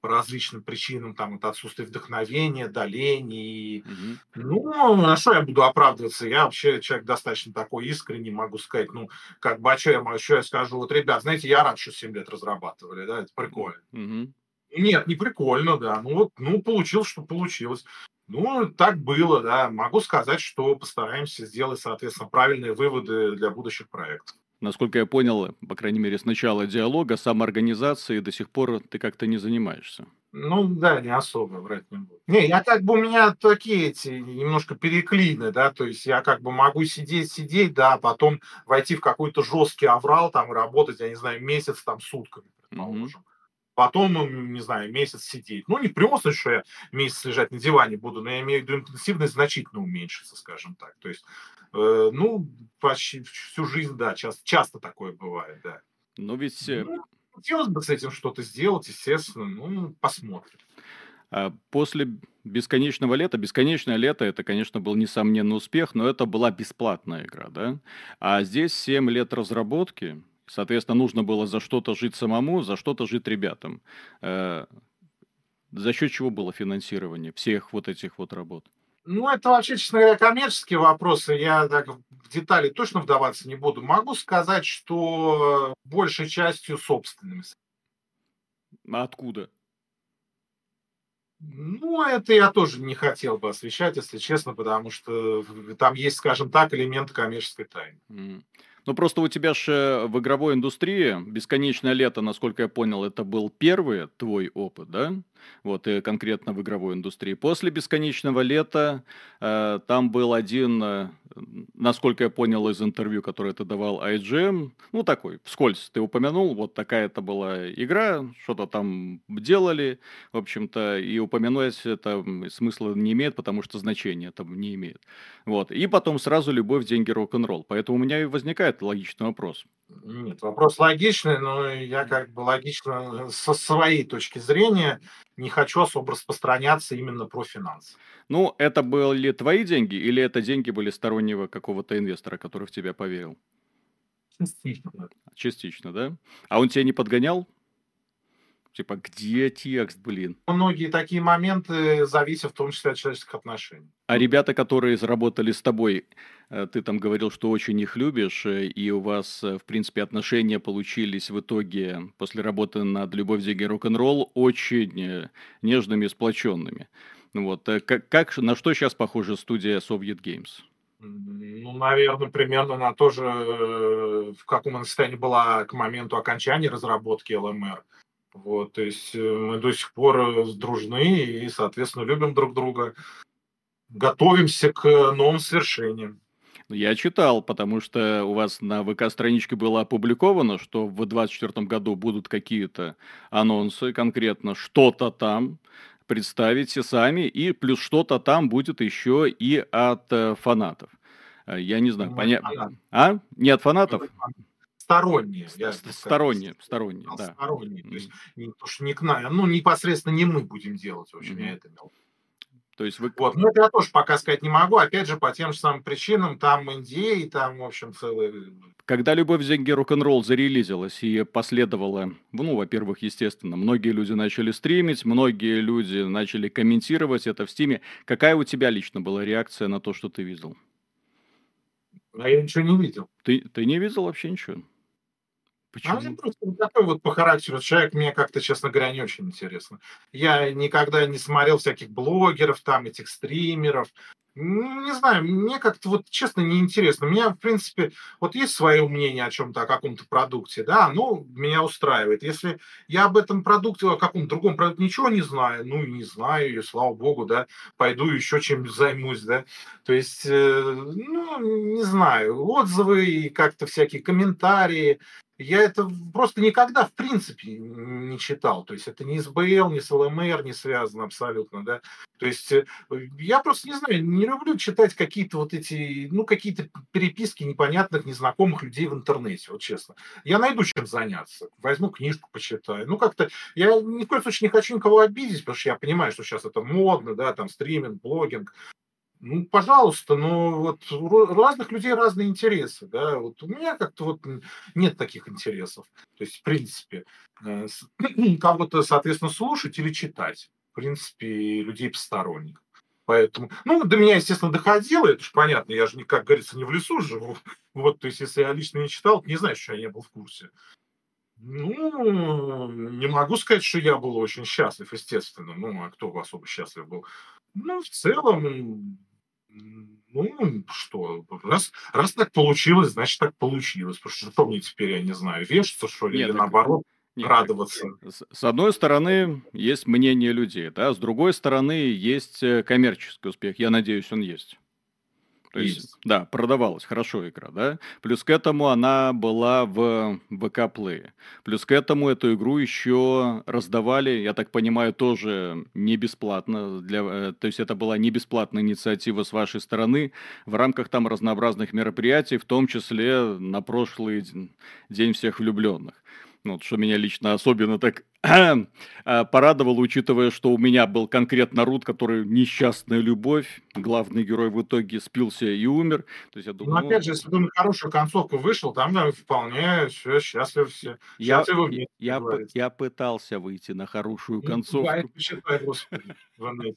по различным причинам, там, это отсутствие вдохновения, долений. Mm-hmm. Ну, на что я буду оправдываться? Я вообще человек достаточно такой искренний, могу сказать, ну, как бы, а что я, что я скажу? Вот, ребят, знаете, я рад, что 7 лет разрабатывали, да, это прикольно. Mm-hmm. Нет, не прикольно, да. Ну вот, ну, получилось, что получилось. Ну, так было, да. Могу сказать, что постараемся сделать, соответственно, правильные выводы для будущих проектов. Насколько я понял, по крайней мере, с начала диалога, самоорганизацией до сих пор ты как-то не занимаешься. Ну да, не особо, врать не буду. Не, я как бы у меня такие эти немножко переклины, да, то есть я как бы могу сидеть, сидеть, да, а потом войти в какой-то жесткий аврал там работать, я не знаю, месяц там сутками, предположим. Mm-hmm потом, ну, не знаю, месяц сидеть. Ну, не просто, что я месяц лежать на диване буду, но я имею в виду интенсивность значительно уменьшится, скажем так. То есть, э, ну, почти всю жизнь, да, часто, часто такое бывает, да. Но ведь... Э, ну, хотелось бы с этим что-то сделать, естественно, ну, посмотрим. А после бесконечного лета, бесконечное лето, это, конечно, был несомненный успех, но это была бесплатная игра, да? А здесь 7 лет разработки, Соответственно, нужно было за что-то жить самому, за что-то жить ребятам. Э, за счет чего было финансирование всех вот этих вот работ? Ну, это вообще, честно говоря, коммерческие вопросы. Я так в детали точно вдаваться не буду. Могу сказать, что большей частью собственными. А откуда? Ну, это я тоже не хотел бы освещать, если честно, потому что там есть, скажем так, элемент коммерческой тайны. Ну, просто у тебя же в игровой индустрии «Бесконечное лето», насколько я понял, это был первый твой опыт, да? Вот, и конкретно в игровой индустрии. После «Бесконечного лета» э, там был один, э, насколько я понял из интервью, которое ты давал IGM, ну, такой, вскользь ты упомянул, вот такая это была игра, что-то там делали, в общем-то, и упомянуть это смысла не имеет, потому что значения там не имеет. Вот, и потом сразу «Любовь, деньги, рок-н-ролл». Поэтому у меня и возникает логичный вопрос. Нет, вопрос логичный, но я как бы логично со своей точки зрения не хочу особо распространяться именно про финансы. Ну, это были твои деньги или это деньги были стороннего какого-то инвестора, который в тебя поверил? Частично. Частично, да? А он тебя не подгонял? Типа, где текст, блин? Многие такие моменты зависят в том числе от человеческих отношений. А ребята, которые заработали с тобой, э, ты там говорил, что очень их любишь, э, и у вас, э, в принципе, отношения получились в итоге после работы над «Любовь, деньги, рок-н-ролл» очень нежными и сплоченными. Вот. Как, как, на что сейчас похожа студия Soviet Games? Ну, наверное, примерно на то же, в каком она состоянии была к моменту окончания разработки LMR. Вот, то есть э, мы до сих пор э, дружны и, соответственно, любим друг друга. Готовимся к новым свершениям. Я читал, потому что у вас на ВК-страничке было опубликовано, что в 2024 году будут какие-то анонсы конкретно, что-то там представите сами, и плюс что-то там будет еще и от э, фанатов. Э, я не знаю, понятно. А? Не от фанатов? Сторонние. Я, сторонние, сторонние, да. Сторонние. То есть, не, то, что не к нам, ну, непосредственно не мы будем делать, в общем, mm-hmm. я это имел то есть вы... Вот, ну это я тоже пока сказать не могу, опять же, по тем же самым причинам, там Индия и там, в общем, целый... Когда «Любовь, деньги, рок-н-ролл» зарелизилась и последовала, ну, во-первых, естественно, многие люди начали стримить, многие люди начали комментировать это в стиме. Какая у тебя лично была реакция на то, что ты видел? А я ничего не видел. Ты, ты не видел вообще ничего? Почему? А я просто вот такой вот по характеру человек, мне как-то, честно говоря, не очень интересно. Я никогда не смотрел всяких блогеров, там, этих стримеров. Не знаю, мне как-то вот честно неинтересно. У меня, в принципе, вот есть свое мнение о чем-то, о каком-то продукте, да, ну, меня устраивает. Если я об этом продукте, о каком-то другом продукте ничего не знаю, ну, не знаю, и слава богу, да, пойду еще чем займусь, да. То есть, э, ну, не знаю, отзывы и как-то всякие комментарии, я это просто никогда, в принципе, не читал. То есть это ни с БЛ, ни с ЛМР не связано абсолютно, да. То есть э, я просто не знаю, не люблю читать какие-то вот эти, ну, какие-то переписки непонятных, незнакомых людей в интернете, вот честно. Я найду чем заняться, возьму книжку, почитаю. Ну, как-то я ни в коем случае не хочу никого обидеть, потому что я понимаю, что сейчас это модно, да, там стриминг, блогинг, ну, пожалуйста, но вот у разных людей разные интересы, да, вот у меня как-то вот нет таких интересов, то есть, в принципе, э, <clears throat> кого-то, соответственно, слушать или читать, в принципе, людей посторонних. Поэтому, ну, до меня, естественно, доходило, это же понятно, я же, не, как говорится, не в лесу живу, <laughs> вот, то есть, если я лично не читал, не знаю, что я не был в курсе. Ну, не могу сказать, что я был очень счастлив, естественно, ну, а кто особо счастлив был? Ну, в целом, ну, что, раз, раз так получилось, значит, так получилось. Потому что что мне теперь, я не знаю, вешаться, что ли, Нет, или так... наоборот? Нет, радоваться. С одной стороны, есть мнение людей, да, с другой стороны, есть э, коммерческий успех. Я надеюсь, он есть. То есть, есть, да, продавалась хорошо игра, да. Плюс к этому она была в ВК Play. Плюс к этому эту игру еще раздавали, я так понимаю, тоже не бесплатно. Для, э, то есть это была не бесплатная инициатива с вашей стороны в рамках там разнообразных мероприятий, в том числе на прошлый день всех влюбленных. Ну, вот, что меня лично особенно так <clears throat> а, порадовало, учитывая, что у меня был конкретно Рут, который несчастная любовь, главный герой в итоге спился и умер. То есть я думаю, ну, опять же, если бы на хорошую концовку вышел, там да, вполне все счастливы все. Я, я, я пытался выйти на хорошую ну, концовку. Ну, господи,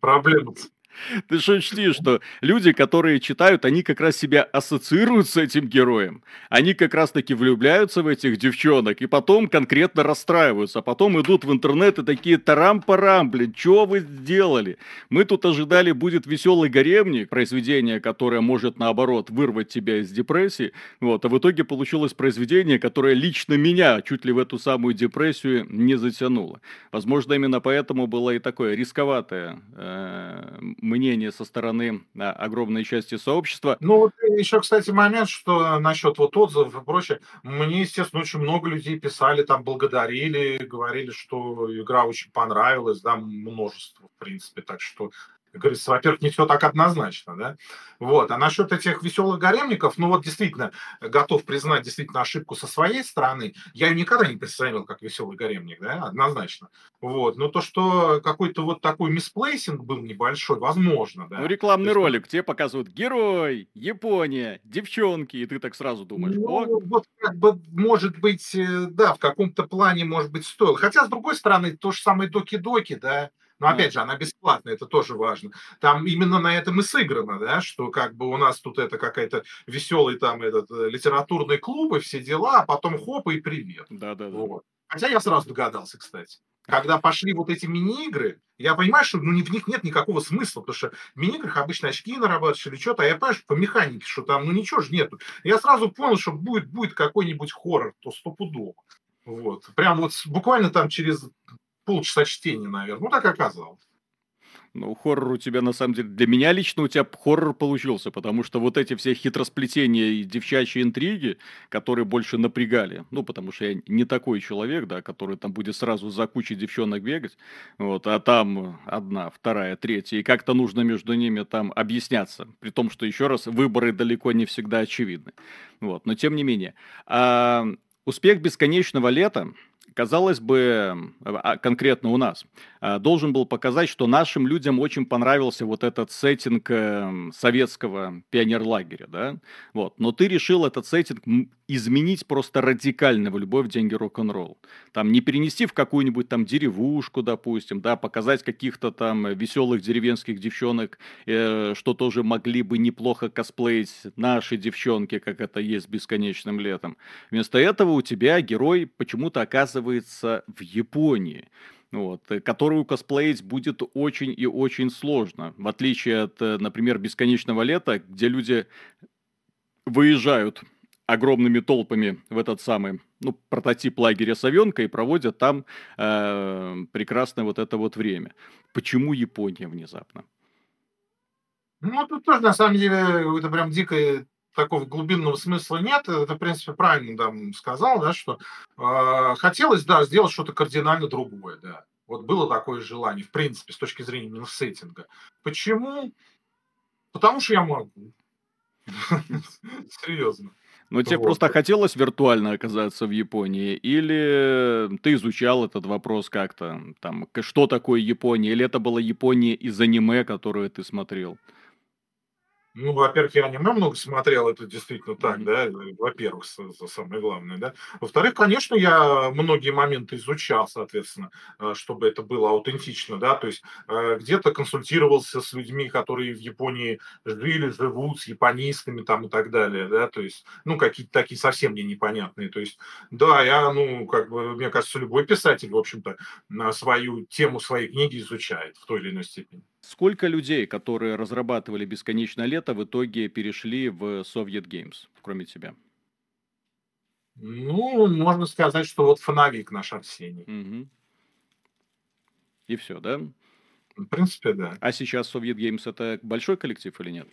Проблема. <laughs> Ты же учти, что люди, которые читают, они как раз себя ассоциируют с этим героем. Они как раз таки влюбляются в этих девчонок и потом конкретно расстраиваются. А потом идут в интернет и такие тарам-парам, блин, что вы сделали? Мы тут ожидали будет веселый гаремник, произведение, которое может наоборот вырвать тебя из депрессии. Вот, а в итоге получилось произведение, которое лично меня чуть ли в эту самую депрессию не затянуло. Возможно, именно поэтому было и такое рисковатое э, мнение со стороны а, огромной части сообщества. Ну, вот еще, кстати, момент, что насчет вот отзывов и прочее. Мне, естественно, очень много людей писали, там благодарили, говорили, что игра очень понравилась, да, множество, в принципе. Так что говорится, во-первых, не все так однозначно, да, вот, а насчет этих веселых гаремников, ну вот действительно, готов признать действительно ошибку со своей стороны, я ее никогда не представил как веселый гаремник, да, однозначно, вот, но то, что какой-то вот такой misplacing был небольшой, возможно, да. Ну, рекламный есть, ролик, тебе показывают герой, Япония, девчонки, и ты так сразу думаешь, ну, О! вот как бы, может быть, э, да, в каком-то плане, может быть, стоило, хотя, с другой стороны, то же самое Doki Doki, да, но опять же, она бесплатная, это тоже важно. Там именно на этом и сыграно, да, что как бы у нас тут это какая-то веселый там этот э, литературный клуб и все дела, а потом хоп и привет. Да, да, да. Вот. Хотя я сразу догадался, кстати. Когда пошли вот эти мини-игры, я понимаю, что ну, в них нет никакого смысла, потому что в мини-играх обычно очки нарабатываешь или что-то, а я понимаю, что по механике, что там ну ничего же нету. Я сразу понял, что будет, будет какой-нибудь хоррор, то стопудово. Вот. Прям вот буквально там через полчаса чтения, наверное. Ну, так оказалось. Ну, хоррор у тебя, на самом деле, для меня лично у тебя хоррор получился, потому что вот эти все хитросплетения и девчачьи интриги, которые больше напрягали, ну, потому что я не такой человек, да, который там будет сразу за кучей девчонок бегать, вот, а там одна, вторая, третья, и как-то нужно между ними там объясняться, при том, что, еще раз, выборы далеко не всегда очевидны, вот, но тем не менее. А, успех бесконечного лета, казалось бы, а, конкретно у нас, а, должен был показать, что нашим людям очень понравился вот этот сеттинг эм, советского пионерлагеря, да, вот. Но ты решил этот сеттинг изменить просто радикально в «Любовь, деньги, рок-н-ролл». Там не перенести в какую-нибудь там деревушку, допустим, да, показать каких-то там веселых деревенских девчонок, э, что тоже могли бы неплохо косплеить наши девчонки, как это есть бесконечным летом. Вместо этого у тебя герой почему-то оказывается в Японии вот, э, которую косплеить будет очень и очень сложно. В отличие от, э, например, «Бесконечного лета», где люди выезжают огромными толпами в этот самый ну, прототип лагеря Савенка и проводят там э, прекрасное вот это вот время. Почему Япония внезапно? Ну, тут тоже, на самом деле, это прям дикое такого глубинного смысла нет. Это, в принципе, правильно там сказал, да, что э, хотелось, да, сделать что-то кардинально другое, да. Вот было такое желание, в принципе, с точки зрения именно сеттинга. Почему? Потому что я могу. <laughs> Серьезно. Но тебе вот. просто хотелось виртуально оказаться в Японии, или ты изучал этот вопрос как-то, там, что такое Япония, или это была Япония из аниме, которое ты смотрел? Ну, во-первых, я аниме много смотрел, это действительно так, да, во-первых, самое главное, да. Во-вторых, конечно, я многие моменты изучал, соответственно, э, чтобы это было аутентично, да, то есть э, где-то консультировался с людьми, которые в Японии жили, живут, с японистами там и так далее, да, то есть, ну, какие-то такие совсем мне непонятные, то есть, да, я, ну, как бы, мне кажется, любой писатель, в общем-то, свою тему своей книги изучает в той или иной степени. Сколько людей, которые разрабатывали «Бесконечное лето», в итоге перешли в Soviet Games, кроме тебя? Ну, можно сказать, что вот фоновик наш Арсений. Угу. И все, да? В принципе, да. А сейчас Soviet Games это большой коллектив или нет?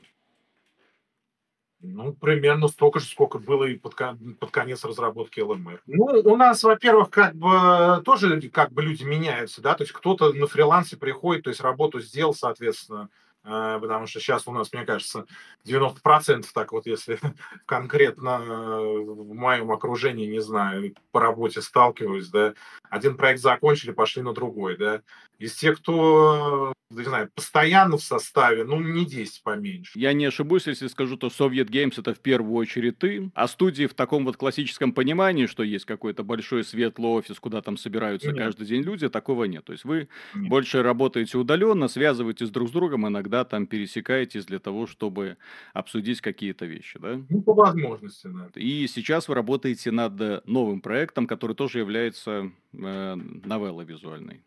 Ну, примерно столько же, сколько было и под, под конец разработки LMR. Ну, у нас, во-первых, как бы тоже как бы люди меняются, да, то есть кто-то на фрилансе приходит, то есть работу сделал, соответственно, э, потому что сейчас у нас, мне кажется, 90% так вот, если <laughs> конкретно в моем окружении, не знаю, по работе сталкиваюсь, да, один проект закончили, пошли на другой, да. Из тех, кто не знаю, постоянно в составе, ну, не 10 поменьше. Я не ошибусь, если скажу, что Soviet Games это в первую очередь ты, а студии в таком вот классическом понимании, что есть какой-то большой светлый офис, куда там собираются нет. каждый день люди, такого нет. То есть вы нет. больше работаете удаленно, связываетесь друг с другом, иногда там пересекаетесь для того, чтобы обсудить какие-то вещи, да? Ну, по возможности, да. И сейчас вы работаете над новым проектом, который тоже является э, новеллой визуальной.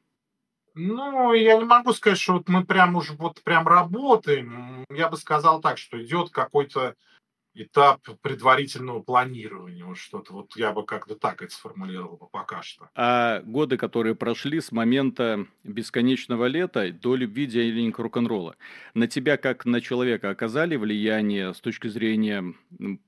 Ну, я не могу сказать, что вот мы прям уже вот прям работаем. Я бы сказал так, что идет какой-то этап предварительного планирования, вот что-то. Вот я бы как-то так это сформулировал бы пока что. А годы, которые прошли с момента бесконечного лета до любви денег рок-н-ролла, на тебя как на человека оказали влияние с точки зрения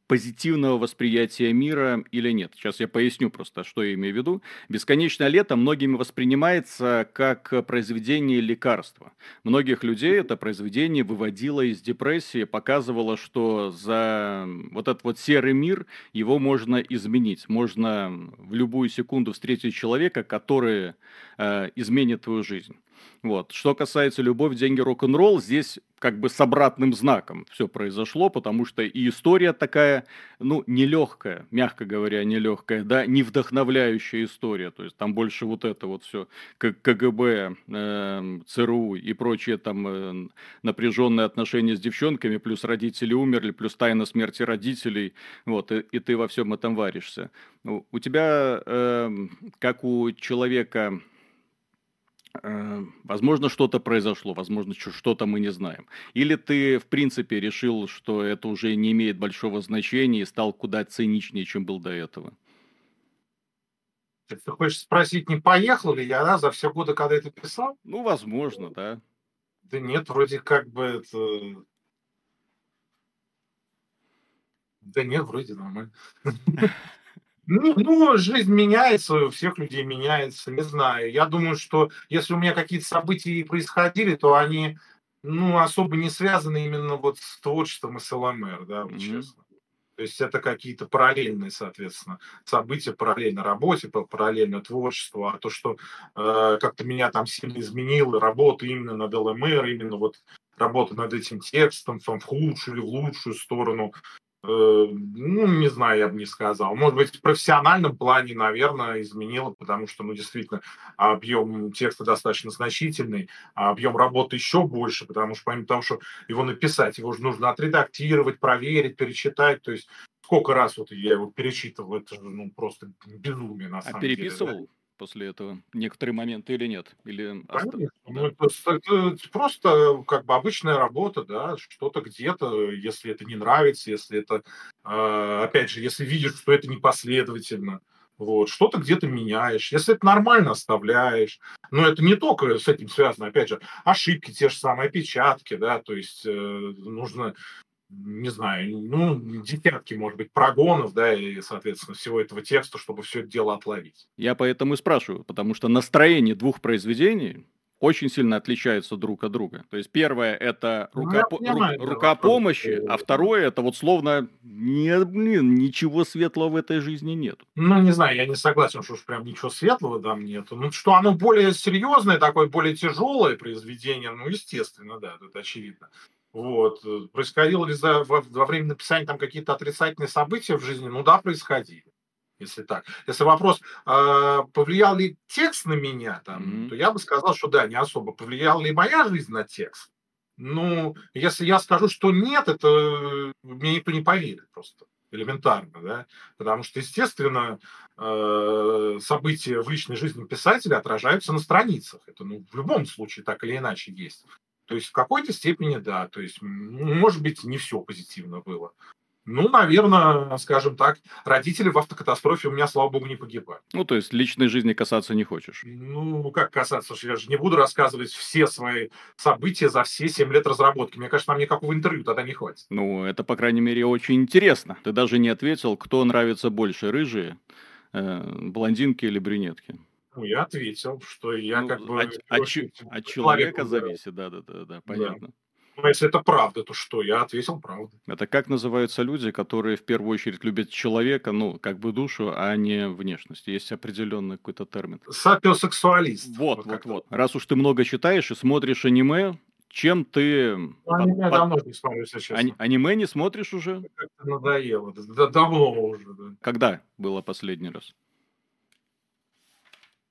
позитивного восприятия мира или нет? Сейчас я поясню просто, что я имею в виду. «Бесконечное лето» многими воспринимается как произведение лекарства. Многих людей это произведение выводило из депрессии, показывало, что за вот этот вот серый мир, его можно изменить. Можно в любую секунду встретить человека, который э, изменит твою жизнь. Вот. Что касается любовь, деньги, рок-н-ролл, здесь как бы с обратным знаком все произошло, потому что и история такая, ну, нелегкая, мягко говоря, нелегкая, да, не вдохновляющая история. То есть там больше вот это вот все КГБ, э, ЦРУ и прочие там э, напряженные отношения с девчонками, плюс родители умерли, плюс тайна смерти родителей, вот, и, и ты во всем этом варишься. У тебя, э, как у человека возможно, что-то произошло, возможно, что-то мы не знаем. Или ты, в принципе, решил, что это уже не имеет большого значения и стал куда циничнее, чем был до этого? Ты хочешь спросить, не поехал ли я да, за все годы, когда это писал? Ну, возможно, да. Да нет, вроде как бы это... Да нет, вроде нормально. <laughs> Ну, ну, жизнь меняется, у всех людей меняется, не знаю. Я думаю, что если у меня какие-то события происходили, то они, ну, особо не связаны именно вот с творчеством и с ЛМР, да, вот mm-hmm. честно. То есть это какие-то параллельные, соответственно, события, параллельно работе, параллельно творчеству, а то, что э, как-то меня там сильно изменило, работа именно над ЛМР, именно вот работа над этим текстом, там, в худшую или в лучшую сторону, ну, не знаю, я бы не сказал. Может быть, в профессиональном плане, наверное, изменило, потому что, ну, действительно, объем текста достаточно значительный, а объем работы еще больше, потому что помимо того, что его написать, его же нужно отредактировать, проверить, перечитать, то есть сколько раз вот я его перечитывал, это же, ну, просто безумие, на а самом а переписывал? деле. Да? После этого некоторые моменты или нет? Или Конечно. Ну, это, это просто как бы обычная работа, да, что-то где-то, если это не нравится, если это, э, опять же, если видишь, что это непоследовательно, вот, что-то где-то меняешь. Если это нормально, оставляешь. Но это не только с этим связано, опять же, ошибки те же самые, опечатки, да, то есть э, нужно не знаю, ну, десятки, может быть, прогонов, да, и, соответственно, всего этого текста, чтобы все это дело отловить. Я поэтому и спрашиваю, потому что настроение двух произведений очень сильно отличаются друг от друга. То есть первое это ну, рука, ну, ру, рука помощи, а второе это вот словно не, блин, ничего светлого в этой жизни нет. Ну, не знаю, я не согласен, что уж прям ничего светлого там нет. Ну, что оно более серьезное, такое более тяжелое произведение, ну, естественно, да, это очевидно. Вот. Происходило ли за, во, во время написания там какие-то отрицательные события в жизни? Ну да, происходили. Если так. Если вопрос, э, повлиял ли текст на меня, там, mm-hmm. то я бы сказал, что да, не особо. Повлияла ли моя жизнь на текст? Ну, если я скажу, что нет, это мне никто не поверит просто элементарно, да, потому что, естественно, э, события в личной жизни писателя отражаются на страницах. Это, ну, в любом случае так или иначе есть. То есть в какой-то степени да, то есть, может быть, не все позитивно было. Ну, наверное, скажем так, родители в автокатастрофе у меня, слава богу, не погибали. Ну, то есть личной жизни касаться не хочешь? Ну, как касаться? Я же не буду рассказывать все свои события за все 7 лет разработки. Мне кажется, нам никакого интервью тогда не хватит. Ну, это, по крайней мере, очень интересно. Ты даже не ответил, кто нравится больше, рыжие, э, блондинки или брюнетки? Ну, я ответил, что я ну, как бы... От, от, от человека зависит, да-да-да, да, понятно. Да. Ну, если это правда, то что? Я ответил правду. Это как называются люди, которые в первую очередь любят человека, ну, как бы душу, а не внешность? Есть определенный какой-то термин. Сапиосексуалист. Вот, вот, вот, вот. Раз уж ты много читаешь и смотришь аниме, чем ты... Ну, аниме под, давно не смотрю, если честно. Ани- аниме не смотришь уже? Как-то надоело. Да, давно уже. Да. Когда было последний раз?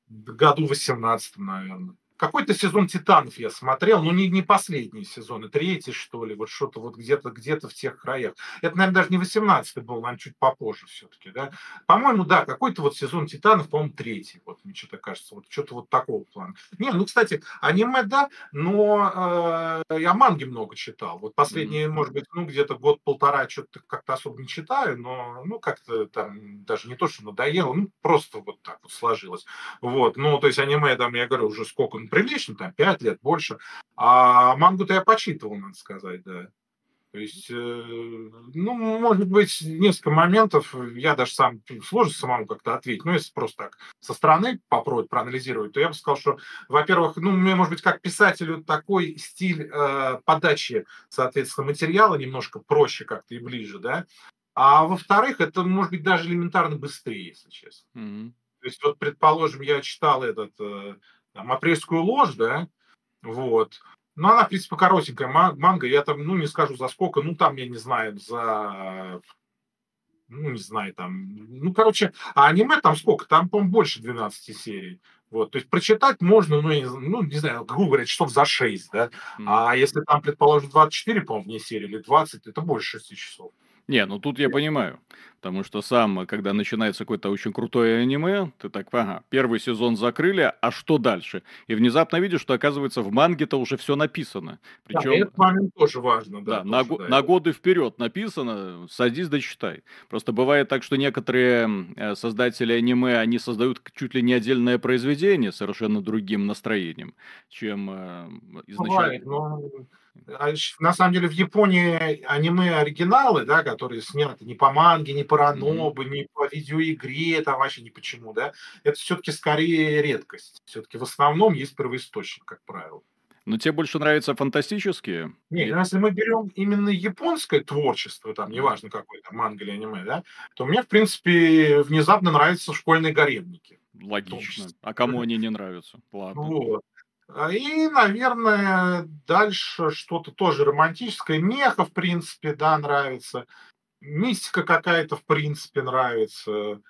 Году 18, наверное. Какой-то сезон «Титанов» я смотрел, но не, не последний сезон, и третий, что ли, вот что-то вот где-то где в тех краях. Это, наверное, даже не 18-й был, наверное, чуть попозже все-таки, да. По-моему, да, какой-то вот сезон «Титанов», по-моему, третий, вот мне что-то кажется, вот что-то вот такого плана. Не, ну, кстати, аниме, да, но э, я манги много читал. Вот последние, mm-hmm. может быть, ну, где-то год-полтора что-то как-то особо не читаю, но, ну, как-то там даже не то, что надоело, ну, просто вот так вот сложилось. Вот, ну, то есть аниме, там, я говорю, уже сколько, прилично, там 5 лет, больше. А мангу-то я почитывал, надо сказать, да. То есть, э, ну, может быть, несколько моментов, я даже сам сложно самому как-то ответить, но если просто так со стороны попробовать проанализировать, то я бы сказал, что, во-первых, ну, мне, может быть, как писателю такой стиль э, подачи, соответственно, материала немножко проще как-то и ближе, да, а во-вторых, это, может быть, даже элементарно быстрее, если честно. Mm-hmm. То есть, вот, предположим, я читал этот э, там, апрельскую ложь, да, вот. Ну, она, в принципе, коротенькая манга. Я там, ну, не скажу за сколько, ну, там, я не знаю, за ну, не знаю, там, ну, короче, а аниме там сколько? Там, по-моему, больше 12 серий. Вот, то есть прочитать можно, ну, не, ну, не знаю, грубо говоря, часов за 6, да. Mm-hmm. А если там, предположим, 24, по-моему, вне серии или 20, это больше 6 часов. Не, ну тут я понимаю. Потому что сам, когда начинается какое-то очень крутое аниме, ты так, ага, первый сезон закрыли, а что дальше? И внезапно видишь, что, оказывается, в манге-то уже все написано. Причем... Да, этот момент тоже важно. Да, да, на, да, на годы вперед написано, садись, дочитай. Просто бывает так, что некоторые э, создатели аниме, они создают чуть ли не отдельное произведение совершенно другим настроением, чем э, изначально. Бывает, но на самом деле в Японии аниме оригиналы, да, которые сняты не по манге, не по ранобу, mm-hmm. не по видеоигре, там вообще ни почему, да, это все-таки скорее редкость. Все-таки в основном есть первоисточник, как правило. Но тебе больше нравятся фантастические? Нет, если мы берем именно японское творчество, там, неважно какой там манга или аниме, да, то мне, в принципе, внезапно нравятся школьные гаремники. Логично. А кому они не нравятся? Ладно. Вот. А, и, наверное, дальше что-то тоже романтическое. Меха, в принципе, да, нравится. Мистика какая-то, в принципе, нравится.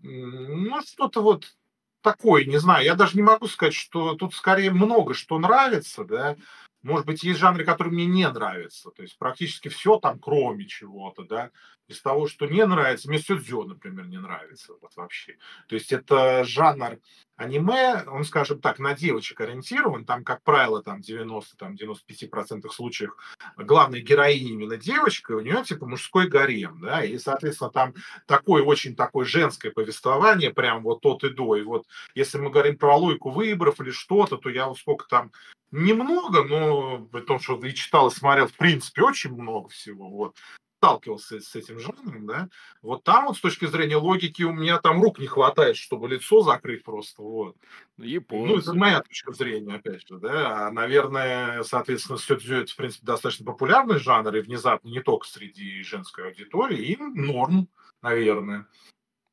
Ну, что-то вот такое, не знаю. Я даже не могу сказать, что тут скорее много что нравится, да. Может быть, есть жанры, которые мне не нравятся. То есть практически все там, кроме чего-то, да. Из того, что не нравится, мне Сюдзё, например, не нравится вот вообще. То есть это жанр аниме, он, скажем так, на девочек ориентирован, там, как правило, там 90-95% случаев главная героиня именно девочка, у нее типа мужской гарем, да, и, соответственно, там такое очень такое женское повествование, прям вот от и до, и вот если мы говорим про логику выборов или что-то, то я вот сколько там немного, но при том, что и читал, и смотрел, в принципе, очень много всего, вот, сталкивался с этим жанром, да, вот там вот с точки зрения логики у меня там рук не хватает, чтобы лицо закрыть просто, вот. Японцы. Ну, это моя точка зрения, опять же, да, а, наверное, соответственно, Сёдзю это, в принципе, достаточно популярный жанр, и внезапно не только среди женской аудитории, и норм, наверное.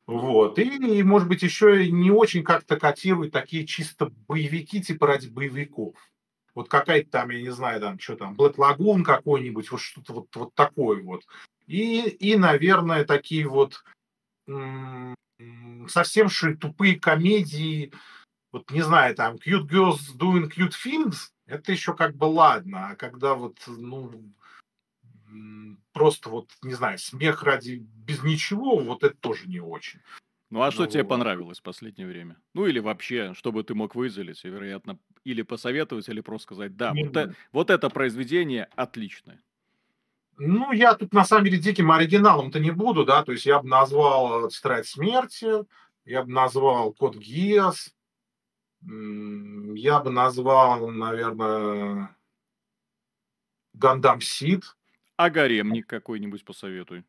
Вот. И, и, может быть, еще не очень как-то котируют такие чисто боевики, типа ради боевиков вот какая-то там, я не знаю, там, что там, Black Lagoon какой-нибудь, вот что-то вот, вот такое вот. И, и, наверное, такие вот м- совсем ши, тупые комедии, вот не знаю, там, Cute Girls Doing Cute Things, это еще как бы ладно, а когда вот, ну, просто вот, не знаю, смех ради без ничего, вот это тоже не очень. Ну а что ну, тебе понравилось в последнее время? Ну или вообще, чтобы ты мог выделить, вероятно, или посоветовать, или просто сказать, да, вот, э, вот это произведение отличное. Ну, я тут на самом деле диким оригиналом-то не буду, да, то есть я бы назвал «Тетрадь смерти», я бы назвал «Код Гиас», я бы назвал, наверное, «Гандам Сид». А «Гаремник» какой-нибудь посоветуй.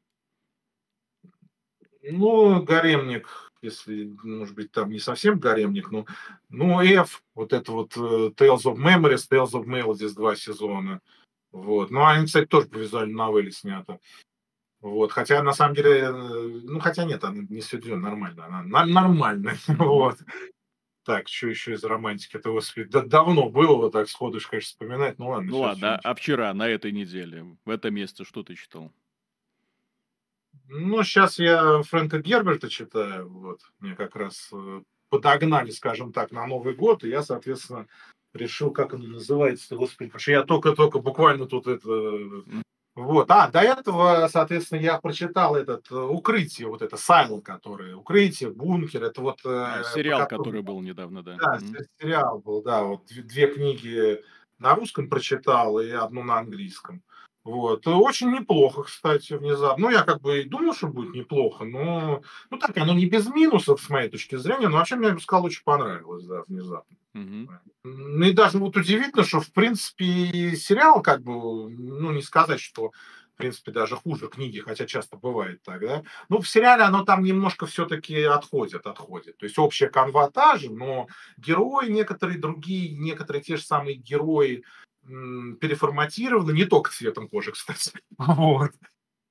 Ну, гаремник, если, может быть, там не совсем гаремник, но, ну, F, вот это вот uh, Tales of Memories, Tales of Mail, здесь два сезона. Вот. Ну, они, кстати, тоже по визуальной новелле снято. Вот, хотя на самом деле, э, ну хотя нет, она не Сюдзё, нормально, она на, нормальная, <laughs> вот. Так, что еще из романтики? Это, господи, да, давно было вот так сходу, конечно, вспоминать, ну ладно. Ну ладно, а вчера, на этой неделе, в этом месте что ты читал? Ну, сейчас я Фрэнка Герберта читаю, вот, мне как раз э, подогнали, скажем так, на Новый год, и я, соответственно, решил, как оно называется, господи, потому что я только-только буквально тут это... Вот, а, до этого, соответственно, я прочитал этот э, «Укрытие», вот это «Сайл», который, «Укрытие», «Бункер», это вот... А, сериал, который был недавно, да. Да, mm-hmm. сериал был, да, вот две книги на русском прочитал и одну на английском. Вот. Очень неплохо, кстати, внезапно. Ну, я как бы и думал, что будет неплохо, но ну так, оно не без минусов, с моей точки зрения, но вообще мне, я бы сказал, очень понравилось, да, внезапно. Угу. Ну и даже вот удивительно, что, в принципе, сериал, как бы, ну, не сказать, что в принципе, даже хуже книги, хотя часто бывает так, да. Ну, в сериале оно там немножко все-таки отходит, отходит. То есть общая канва та же, но герои некоторые другие, некоторые те же самые герои, переформатировано, не только цветом кожи, <laughs> кстати. Вот.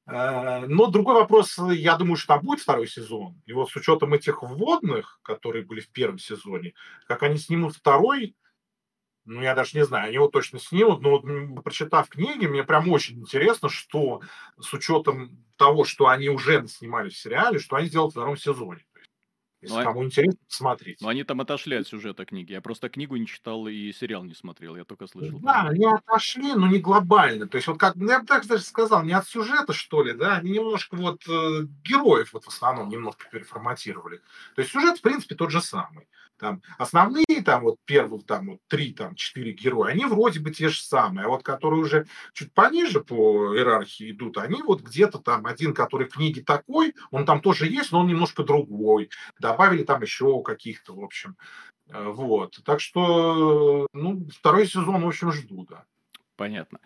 Э, но другой вопрос, я думаю, что там будет второй сезон. И вот с учетом этих вводных, которые были в первом сезоне, как они снимут второй, ну, я даже не знаю, они его точно снимут, но вот, прочитав книги, мне прям очень интересно, что с учетом того, что они уже снимали в сериале, что они сделают в втором сезоне. Если ну, кому интересно, посмотрите. Но они там отошли от сюжета книги. Я просто книгу не читал и сериал не смотрел, я только слышал. Да, они отошли, но не глобально. То есть вот как, ну, я бы так даже сказал, не от сюжета, что ли, да, они немножко вот э, героев вот в основном немножко переформатировали. То есть сюжет, в принципе, тот же самый. Там основные, там вот первых, там вот три, там четыре героя, они вроде бы те же самые, а вот которые уже чуть пониже по иерархии идут, они вот где-то там один, который в книге такой, он там тоже есть, но он немножко другой. Добавили там еще каких-то, в общем. Э, вот. Так что, ну, второй сезон, в общем, жду, да. Понятно.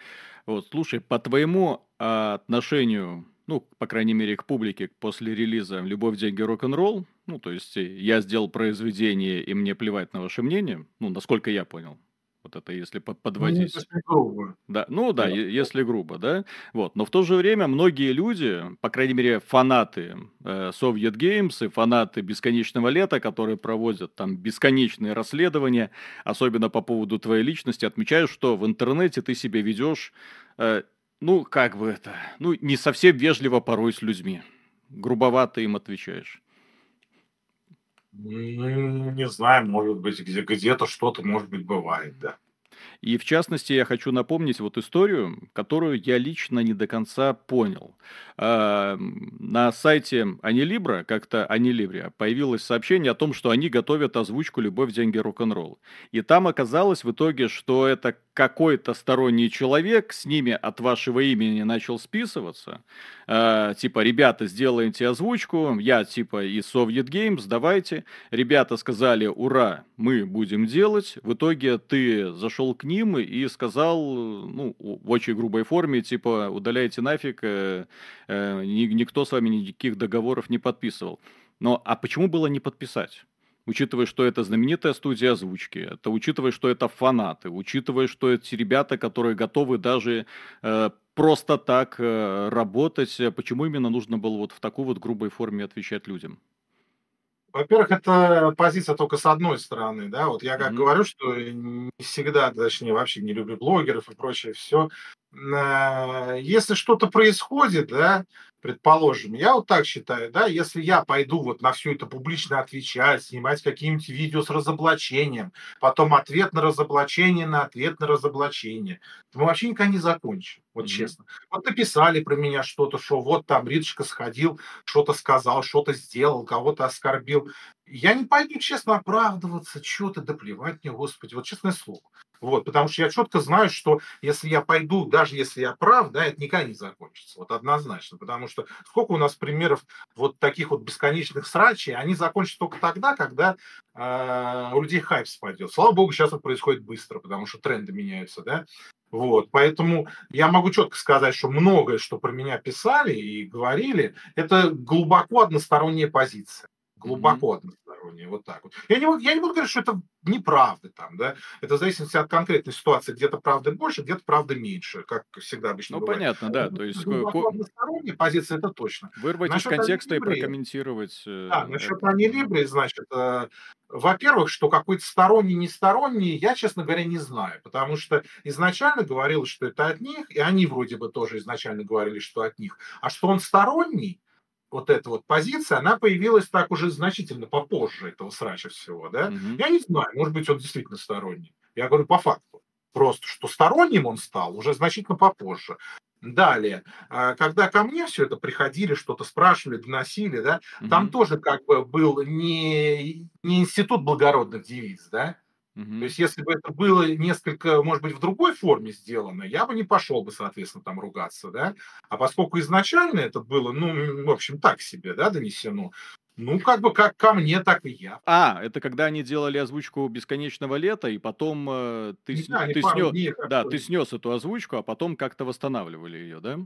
Вот, слушай, по твоему а, отношению ну, по крайней мере, к публике после релиза «Любовь, деньги, рок-н-ролл». Ну, то есть, э, я сделал произведение, и мне плевать на ваше мнение, ну, насколько я понял. Вот это если ну, подводить. Ну, если грубо. Да, ну да, да, если грубо, да. Вот. Но в то же время многие люди, по крайней мере, фанаты э, Soviet Games и фанаты Бесконечного лета, которые проводят там бесконечные расследования, особенно по поводу твоей личности, отмечают, что в интернете ты себя ведешь э, ну, как бы это, ну, не совсем вежливо порой с людьми. Грубовато им отвечаешь. Не знаю, может быть, где- где-то что-то, может быть, бывает, да. И в частности, я хочу напомнить вот историю, которую я лично не до конца понял. А, на сайте Анилибра, как-то Анилибре, появилось сообщение о том, что они готовят озвучку «Любовь, деньги, рок-н-ролл». И там оказалось в итоге, что это какой-то сторонний человек с ними от вашего имени начал списываться. Э, типа, ребята, сделайте озвучку, я типа из Soviet Games, давайте. Ребята сказали, ура, мы будем делать. В итоге ты зашел к ним и сказал, ну, в очень грубой форме, типа, удаляйте нафиг, э, э, никто с вами никаких договоров не подписывал. Но а почему было не подписать? Учитывая, что это знаменитая студия озвучки, это учитывая, что это фанаты, учитывая, что эти ребята, которые готовы даже э, просто так э, работать, почему именно нужно было вот в такой вот грубой форме отвечать людям? Во-первых, это позиция только с одной стороны, да, вот я как mm-hmm. говорю, что не всегда, точнее, вообще не люблю блогеров и прочее все. Э, если что-то происходит, да, предположим, я вот так считаю, да, если я пойду вот на все это публично отвечать, снимать какие-нибудь видео с разоблачением, потом ответ на разоблачение, на ответ на разоблачение, то мы вообще никогда не закончим, вот mm-hmm. честно. Вот написали про меня что-то, что вот там Риточка сходил, что-то сказал, что-то сделал, кого-то оскорбил. Я не пойду, честно, оправдываться, что-то, да плевать мне, Господи, вот честное слово. Вот, потому что я четко знаю, что если я пойду, даже если я прав, да, это никогда не закончится. Вот однозначно. Потому что сколько у нас примеров вот таких вот бесконечных срачей, они закончатся только тогда, когда э, у людей хайп спадет. Слава богу, сейчас это происходит быстро, потому что тренды меняются, да. Вот, поэтому я могу четко сказать, что многое, что про меня писали и говорили, это глубоко односторонняя позиция. Глубоко mm-hmm. одностороннее, вот так вот. Я не, я не буду говорить, что это неправда там, да, это в зависимости от конкретной ситуации, где-то правды больше, где-то правды меньше, как всегда обычно Ну, бывает. понятно, да, то есть... Односторонняя позиция, это точно. Вырвать насчет из контекста и прокомментировать... Э, да, насчет Анилибри, значит, э, во-первых, что какой-то сторонний, несторонний, я, честно говоря, не знаю, потому что изначально говорилось, что это от них, и они вроде бы тоже изначально говорили, что от них, а что он сторонний, вот эта вот позиция, она появилась так уже значительно попозже этого срача всего, да. Mm-hmm. Я не знаю, может быть, он действительно сторонний. Я говорю по факту. Просто, что сторонним он стал уже значительно попозже. Далее, а, когда ко мне все это приходили, что-то спрашивали, доносили, да, mm-hmm. там тоже как бы был не, не институт благородных девиц, да, Угу. То есть, если бы это было несколько, может быть, в другой форме сделано, я бы не пошел бы, соответственно, там ругаться, да. А поскольку изначально это было, ну, в общем, так себе, да, донесено, ну, как бы как ко мне, так и я. А, это когда они делали озвучку бесконечного лета, и потом э, ты, да, ты, снес, да, ты снес эту озвучку, а потом как-то восстанавливали ее, да?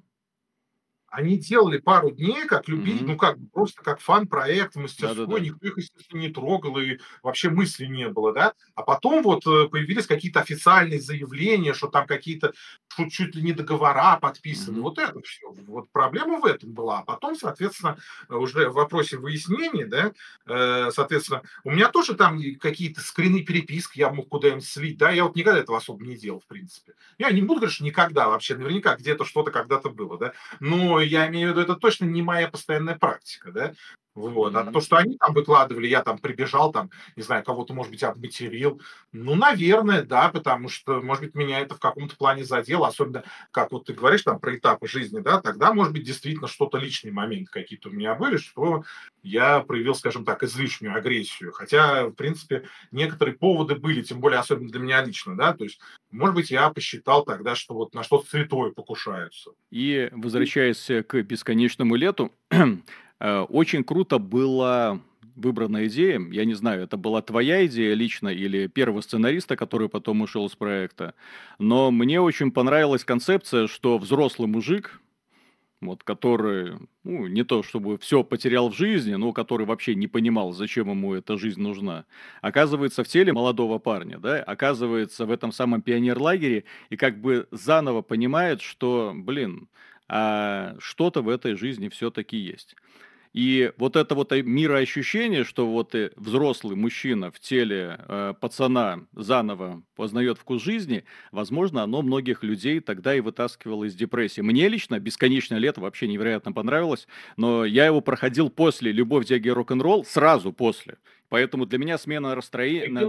Они делали пару дней, как любили, mm-hmm. ну как просто как фан-проект, мастерской, Да-да-да. никто их, естественно, не трогал, и вообще мысли не было, да. А потом вот э, появились какие-то официальные заявления, что там какие-то что чуть ли не договора подписаны. Mm-hmm. Вот это все. Вот проблема в этом была. А потом, соответственно, уже в вопросе выяснения, да, э, соответственно, у меня тоже там какие-то скрины переписки я мог куда-нибудь слить, да, я вот никогда этого особо не делал, в принципе. Я не буду говорить, что никогда вообще, наверняка где-то что-то когда-то было, да, но я имею в виду, это точно не моя постоянная практика, да, Вот. А то, что они там выкладывали, я там прибежал, там, не знаю, кого-то, может быть, обматерил. Ну, наверное, да, потому что, может быть, меня это в каком-то плане задело, особенно, как вот ты говоришь там про этапы жизни, да, тогда, может быть, действительно что-то личные моменты какие-то у меня были, что я проявил, скажем так, излишнюю агрессию. Хотя, в принципе, некоторые поводы были, тем более, особенно для меня лично, да, то есть, может быть, я посчитал тогда, что вот на что-то святое покушаются. И, возвращаясь к бесконечному лету, очень круто было выбрана идея. Я не знаю, это была твоя идея лично или первого сценариста, который потом ушел с проекта. Но мне очень понравилась концепция, что взрослый мужик, вот, который, ну, не то чтобы все потерял в жизни, но который вообще не понимал, зачем ему эта жизнь нужна, оказывается в теле молодого парня, да, оказывается в этом самом пионерлагере и как бы заново понимает, что, блин, а что-то в этой жизни все-таки есть. И вот это вот мироощущение, что вот взрослый мужчина в теле э, пацана заново познает вкус жизни, возможно, оно многих людей тогда и вытаскивало из депрессии. Мне лично «Бесконечное лето» вообще невероятно понравилось, но я его проходил после «Любовь, диаги рок-н-ролл», сразу после. Поэтому для меня смена настроения,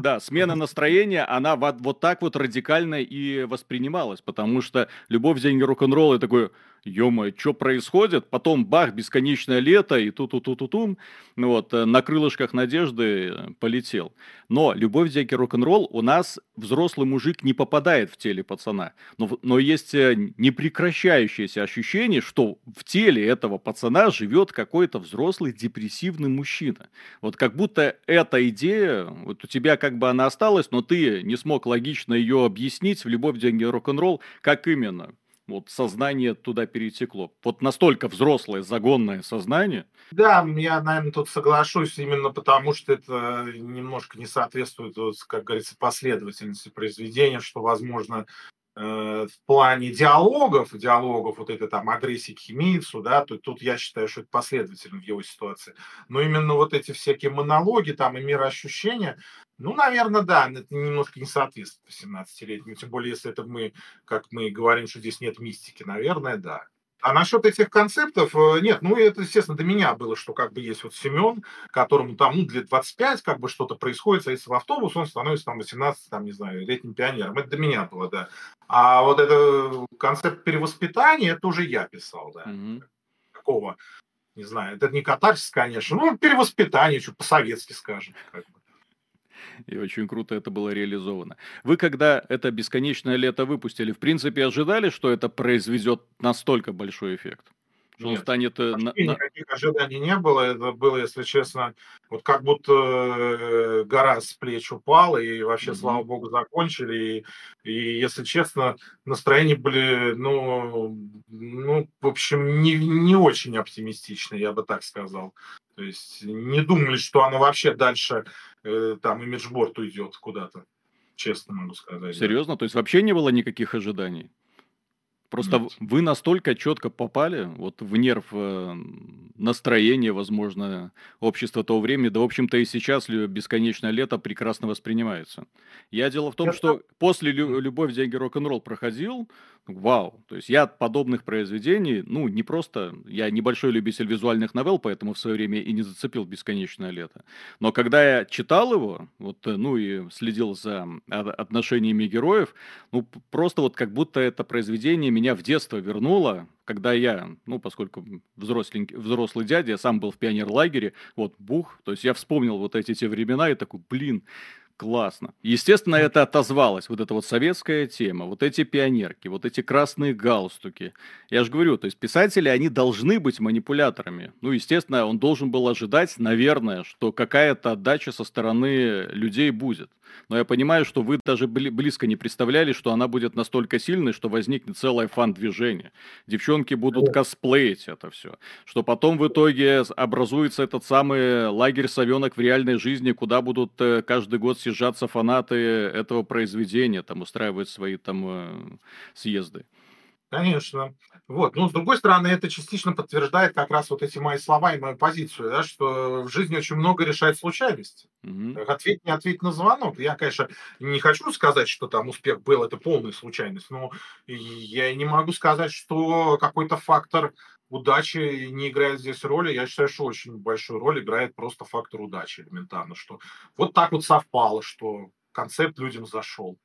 да, смена настроения, она вот, вот так вот радикально и воспринималась, потому что любовь, деньги, рок-н-ролл, и такой, ё что происходит? Потом бах, бесконечное лето, и ту-ту-ту-ту-тум, ну вот, э, на крылышках надежды э, полетел. Но любовь, деньги, рок-н-ролл у нас взрослый мужик не попадает в теле пацана, но, но есть э, непрекращающееся ощущение, что в теле этого пацана живет какой-то взрослый депрессивный мужчина. Вот как будто эта идея, вот у тебя как бы она осталась, но ты не смог логично ее объяснить в «Любовь, деньги, рок-н-ролл», как именно вот сознание туда перетекло. Вот настолько взрослое, загонное сознание. Да, я, наверное, тут соглашусь именно потому, что это немножко не соответствует, как говорится, последовательности произведения, что, возможно, в плане диалогов, диалогов вот этой там агрессии к химийцу, да, то тут я считаю, что это последовательно в его ситуации. Но именно вот эти всякие монологи там и мироощущения, ну, наверное, да, это немножко не соответствует 18-летнему, тем более, если это мы, как мы говорим, что здесь нет мистики, наверное, да. А насчет этих концептов, э, нет, ну это, естественно, до меня было, что как бы есть вот Семен, которому там, ну, лет 25, как бы что-то происходит, садится в автобус, он становится там 18, там, не знаю, летним пионером. Это до меня было, да. А вот это концепт перевоспитания, это уже я писал, да. Mm-hmm. Какого, не знаю, это не катарсис, конечно, ну, перевоспитание, что по-советски скажем. Как бы. И очень круто это было реализовано. Вы, когда это «Бесконечное лето» выпустили, в принципе, ожидали, что это произведет настолько большой эффект? Что Нет, он станет... Э, на, никаких ожиданий не было. Это было, если честно, вот как будто э, гора с плеч упала, и вообще, mm-hmm. слава богу, закончили. И, и, если честно, настроения были, ну, ну в общем, не, не очень оптимистичные, я бы так сказал. То есть не думали, что оно вообще дальше э, там имиджборд уйдет куда-то. Честно могу сказать. Серьезно? Да. То есть вообще не было никаких ожиданий? Просто Нет. вы настолько четко попали вот в нерв э, настроения, возможно, общества того времени, да, в общем-то, и сейчас бесконечное лето прекрасно воспринимается. Я дело в том, что после «Любовь, деньги, рок-н-ролл» проходил, вау. То есть я от подобных произведений, ну, не просто, я небольшой любитель визуальных новелл, поэтому в свое время и не зацепил «Бесконечное лето». Но когда я читал его, вот, ну, и следил за отношениями героев, ну, просто вот как будто это произведение меня в детство вернуло, когда я, ну, поскольку взрослый, взрослый дядя, я сам был в пионерлагере, вот, бух, то есть я вспомнил вот эти те времена и такой, блин, Классно. Естественно, это отозвалось, вот эта вот советская тема, вот эти пионерки, вот эти красные галстуки. Я же говорю, то есть писатели, они должны быть манипуляторами. Ну, естественно, он должен был ожидать, наверное, что какая-то отдача со стороны людей будет. Но я понимаю, что вы даже близко не представляли, что она будет настолько сильной, что возникнет целое фан-движение. Девчонки будут косплеить это все. Что потом в итоге образуется этот самый лагерь совенок в реальной жизни, куда будут э, каждый год съезжаться фанаты этого произведения, там устраивать свои там э, съезды. Конечно. Вот. Но, с другой стороны, это частично подтверждает как раз вот эти мои слова и мою позицию, да, что в жизни очень много решает случайность. Mm-hmm. Ответь, не ответь на звонок. Я, конечно, не хочу сказать, что там успех был, это полная случайность, но я не могу сказать, что какой-то фактор удача не играет здесь роли. Я считаю, что очень большую роль играет просто фактор удачи элементарно, что вот так вот совпало, что концепт людям зашел.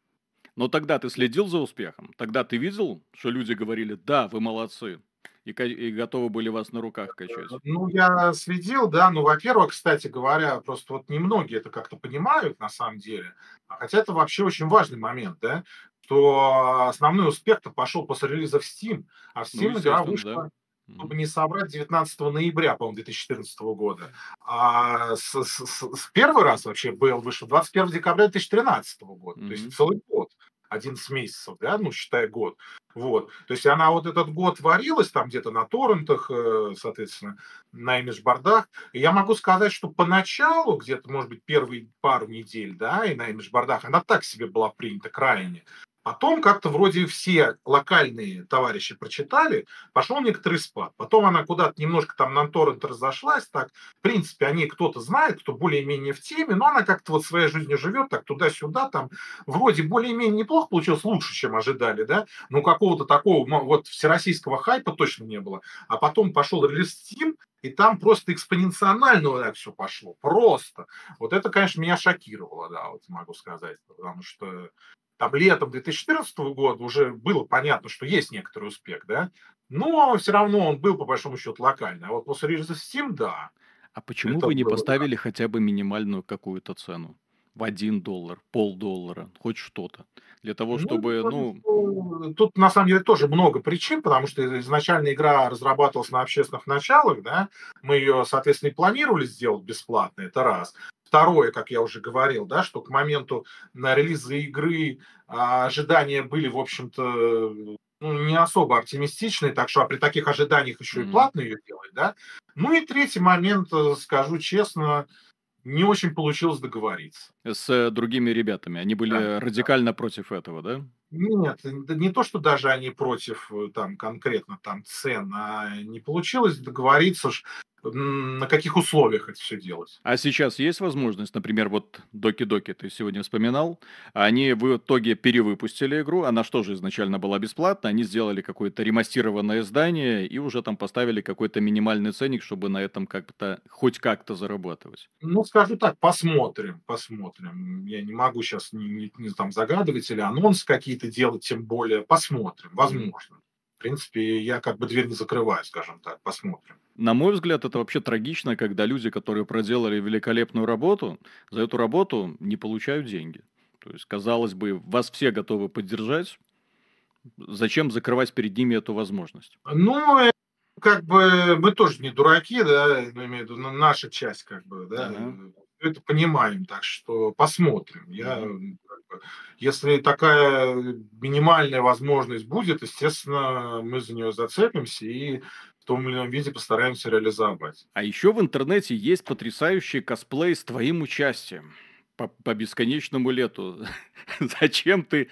Но тогда ты следил за успехом? Тогда ты видел, что люди говорили, да, вы молодцы, и, и готовы были вас на руках качать? Ну, я следил, да. Ну, во-первых, кстати говоря, просто вот немногие это как-то понимают на самом деле. А хотя это вообще очень важный момент, да, что основной успех-то пошел после релиза в Steam, а в ну, Steam ну, игра вышла да чтобы не собрать 19 ноября, по-моему, 2014 года. А с, с, с первый раз вообще был вышел 21 декабря 2013 года, mm-hmm. то есть целый год. 11 месяцев, да, ну, считая год. Вот. То есть она вот этот год варилась там где-то на торрентах, э, соответственно, на имидж-бордах. И я могу сказать, что поначалу, где-то, может быть, первые пару недель, да, и на имидж-бордах, она так себе была принята крайне. Потом как-то вроде все локальные товарищи прочитали, пошел некоторый спад. Потом она куда-то немножко там на торрент разошлась, так, в принципе, о ней кто-то знает, кто более-менее в теме, но она как-то вот своей жизнью живет, так туда-сюда, там, вроде более-менее неплохо получилось, лучше, чем ожидали, да, но какого-то такого вот всероссийского хайпа точно не было. А потом пошел релиз Steam, и там просто экспоненциально вот так все пошло, просто. Вот это, конечно, меня шокировало, да, вот могу сказать, потому что там летом 2014 года уже было понятно, что есть некоторый успех, да, но все равно он был, по большому счету, локальный. А вот после релиза Steam, да. А почему вы не было, поставили да. хотя бы минимальную какую-то цену? В один доллар, полдоллара, хоть что-то. Для того, ну, чтобы, ну... ну... Тут, на самом деле, тоже много причин, потому что изначально игра разрабатывалась на общественных началах, да, мы ее, соответственно, и планировали сделать бесплатно, это раз. Второе, как я уже говорил, да, что к моменту на релиза игры а, ожидания были, в общем-то, ну, не особо оптимистичные, так что а при таких ожиданиях еще mm-hmm. и платно ее делать, да. Ну и третий момент, э, скажу честно, не очень получилось договориться. С другими ребятами. Они были да, радикально да. против этого, да? Нет, не то, что даже они против э, там конкретно там цен, а не получилось договориться, на каких условиях это все делать. А сейчас есть возможность, например, вот Доки-Доки ты сегодня вспоминал, они в итоге перевыпустили игру, она что же изначально была бесплатна, они сделали какое-то ремастированное издание и уже там поставили какой-то минимальный ценник, чтобы на этом как-то, хоть как-то зарабатывать. Ну, скажу так, посмотрим, посмотрим. Я не могу сейчас не, не, не там загадывать или анонсы какие-то делать, тем более посмотрим, возможно. В принципе, я как бы дверь не закрываю, скажем так, посмотрим. На мой взгляд, это вообще трагично, когда люди, которые проделали великолепную работу, за эту работу не получают деньги. То есть, казалось бы, вас все готовы поддержать. Зачем закрывать перед ними эту возможность? Ну, э, как бы мы тоже не дураки, да, имею в виду наша часть, как бы, да, uh-huh. Это понимаем, так что посмотрим. Я, если такая минимальная возможность будет, естественно, мы за нее зацепимся и том или ином виде постараемся реализовать. А еще в интернете есть потрясающий косплей с твоим участием по, по бесконечному лету. <laughs> Зачем ты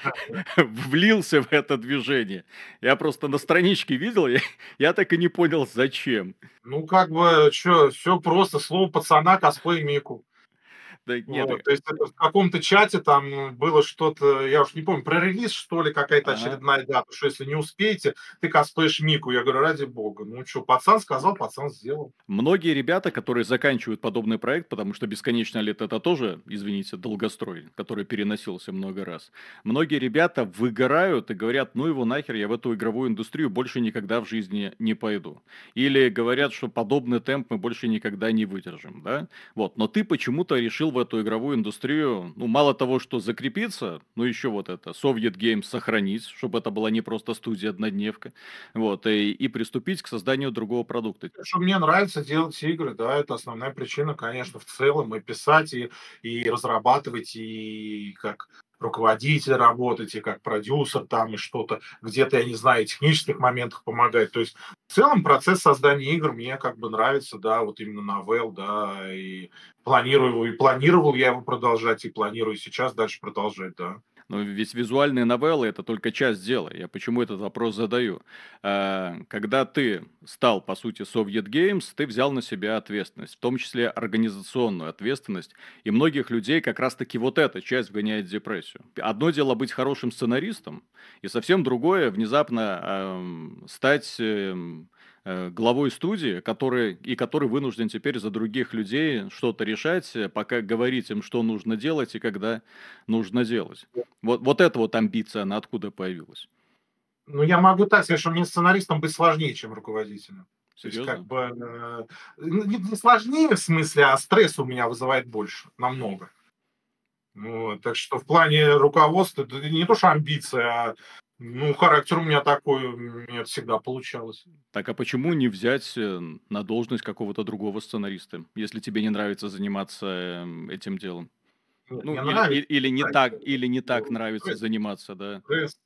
влился в это движение? Я просто на страничке видел, я, я так и не понял, зачем. Ну, как бы, что, все просто, слово пацана, косплей Мику. Да, нет, вот, то есть это в каком-то чате там было что-то, я уж не помню, про релиз, что ли, какая-то ага. очередная дата, что если не успеете, ты косплеишь Мику. Я говорю, ради бога. Ну что, пацан сказал, пацан сделал. Многие ребята, которые заканчивают подобный проект, потому что «Бесконечное лето» это тоже, извините, долгострой, который переносился много раз. Многие ребята выгорают и говорят, ну его нахер, я в эту игровую индустрию больше никогда в жизни не пойду. Или говорят, что подобный темп мы больше никогда не выдержим, да? Вот, но ты почему-то решил в эту игровую индустрию, ну, мало того, что закрепиться, ну, еще вот это, Soviet Games сохранить, чтобы это была не просто студия-однодневка, вот, и, и приступить к созданию другого продукта. Что мне нравится делать игры, да, это основная причина, конечно, в целом, и писать, и, и разрабатывать, и как руководитель работать, и как продюсер там, и что-то, где-то, я не знаю, технических моментах помогать. То есть в целом процесс создания игр мне как бы нравится, да, вот именно новелл, да, и планирую, и планировал я его продолжать, и планирую сейчас дальше продолжать, да. Но ведь визуальные новеллы – это только часть дела. Я почему этот вопрос задаю? А, когда ты стал, по сути, Soviet Games, ты взял на себя ответственность, в том числе организационную ответственность. И многих людей как раз-таки вот эта часть вгоняет в депрессию. Одно дело быть хорошим сценаристом, и совсем другое внезапно стать э, главой студии, который, и который вынужден теперь за других людей что-то решать, э, пока говорить им, что нужно делать и когда нужно делать. Вот, вот эта вот амбиция, она откуда появилась? Ну, я могу так сказать, что мне сценаристом быть сложнее, чем руководителем. То есть, как бы, э, не, не сложнее в смысле, а стресс у меня вызывает больше, намного. Вот, так что в плане руководства, это не то, что амбиция, а ну, характер у меня такой, у меня это всегда получалось. Так, а почему не взять э, на должность какого-то другого сценариста, если тебе не нравится заниматься эм, этим делом? Ну, или, нравится, или, или не так, или не так нравится стресс, заниматься, да. Стресс,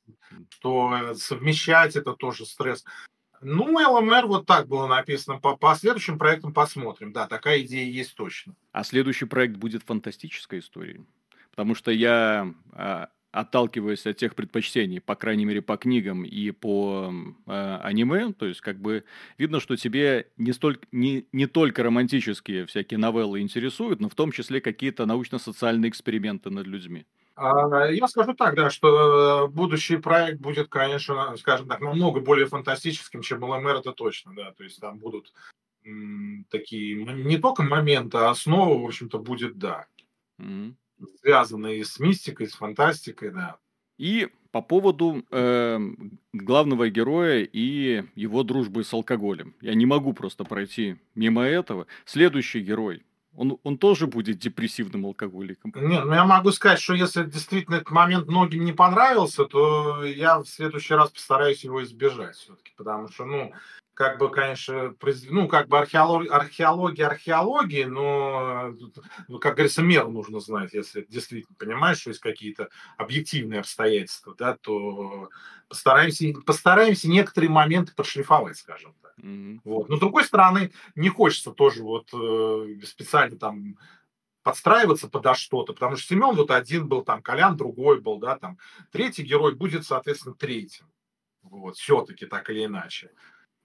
что э, совмещать это тоже стресс. Ну, ЛМР вот так было написано. По, по следующим проектам посмотрим. Да, такая идея есть точно. А следующий проект будет фантастической историей? Потому что я а, отталкиваясь от тех предпочтений, по крайней мере, по книгам и по э, аниме, то есть как бы видно, что тебе не, столько, не, не только романтические всякие новеллы интересуют, но в том числе какие-то научно-социальные эксперименты над людьми. А, я скажу так, да, что будущий проект будет, конечно, скажем так, намного более фантастическим, чем ЛМР, это точно, да, то есть там будут м, такие не только моменты, а основа, в общем-то, будет, да. Mm-hmm связанные с мистикой, с фантастикой, да. И по поводу э, главного героя и его дружбы с алкоголем. Я не могу просто пройти мимо этого. Следующий герой. Он, он тоже будет депрессивным алкоголиком. Нет, ну я могу сказать, что если действительно этот момент многим не понравился, то я в следующий раз постараюсь его избежать все-таки, потому что, ну, как бы, конечно, ну, как бы археология, археология, археология, но, ну, как говорится, меру нужно знать, если действительно понимаешь, что есть какие-то объективные обстоятельства, да, то постараемся, постараемся некоторые моменты подшлифовать, скажем так. Mm-hmm. Вот. Но, с другой стороны, не хочется тоже вот э, специально там подстраиваться подо что-то, потому что Семен вот один был, там Колян другой был, да, там третий герой будет, соответственно, третьим. Вот, все-таки так или иначе.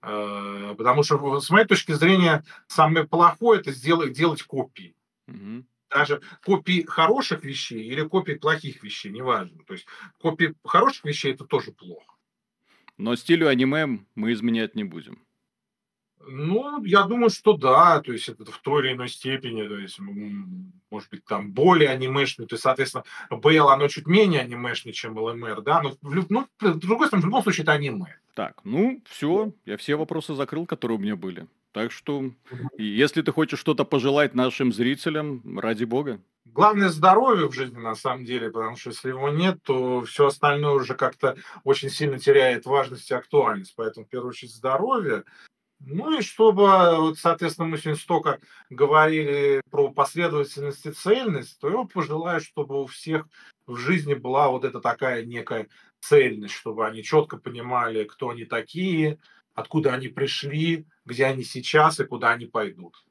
Э, потому что, с моей точки зрения, самое плохое это сделать, делать копии. Угу. Даже копии хороших вещей или копии плохих вещей, неважно. То есть копии хороших вещей это тоже плохо. Но стилю аниме мы изменять не будем. Ну, я думаю, что да, то есть это в той или иной степени, то есть, может быть, там более анимешный, то есть, соответственно, БЛ, оно чуть менее анимешный, чем ЛМР, да, но, ну, с другой стороны, в любом случае, это аниме. Так, ну, все, я все вопросы закрыл, которые у меня были. Так что, если ты хочешь что-то пожелать нашим зрителям, ради бога. Главное здоровье в жизни, на самом деле, потому что если его нет, то все остальное уже как-то очень сильно теряет важность и актуальность. Поэтому, в первую очередь, здоровье, ну и чтобы, вот, соответственно, мы сегодня столько говорили про последовательность и цельность, то я пожелаю, чтобы у всех в жизни была вот эта такая некая цельность, чтобы они четко понимали, кто они такие, откуда они пришли, где они сейчас и куда они пойдут.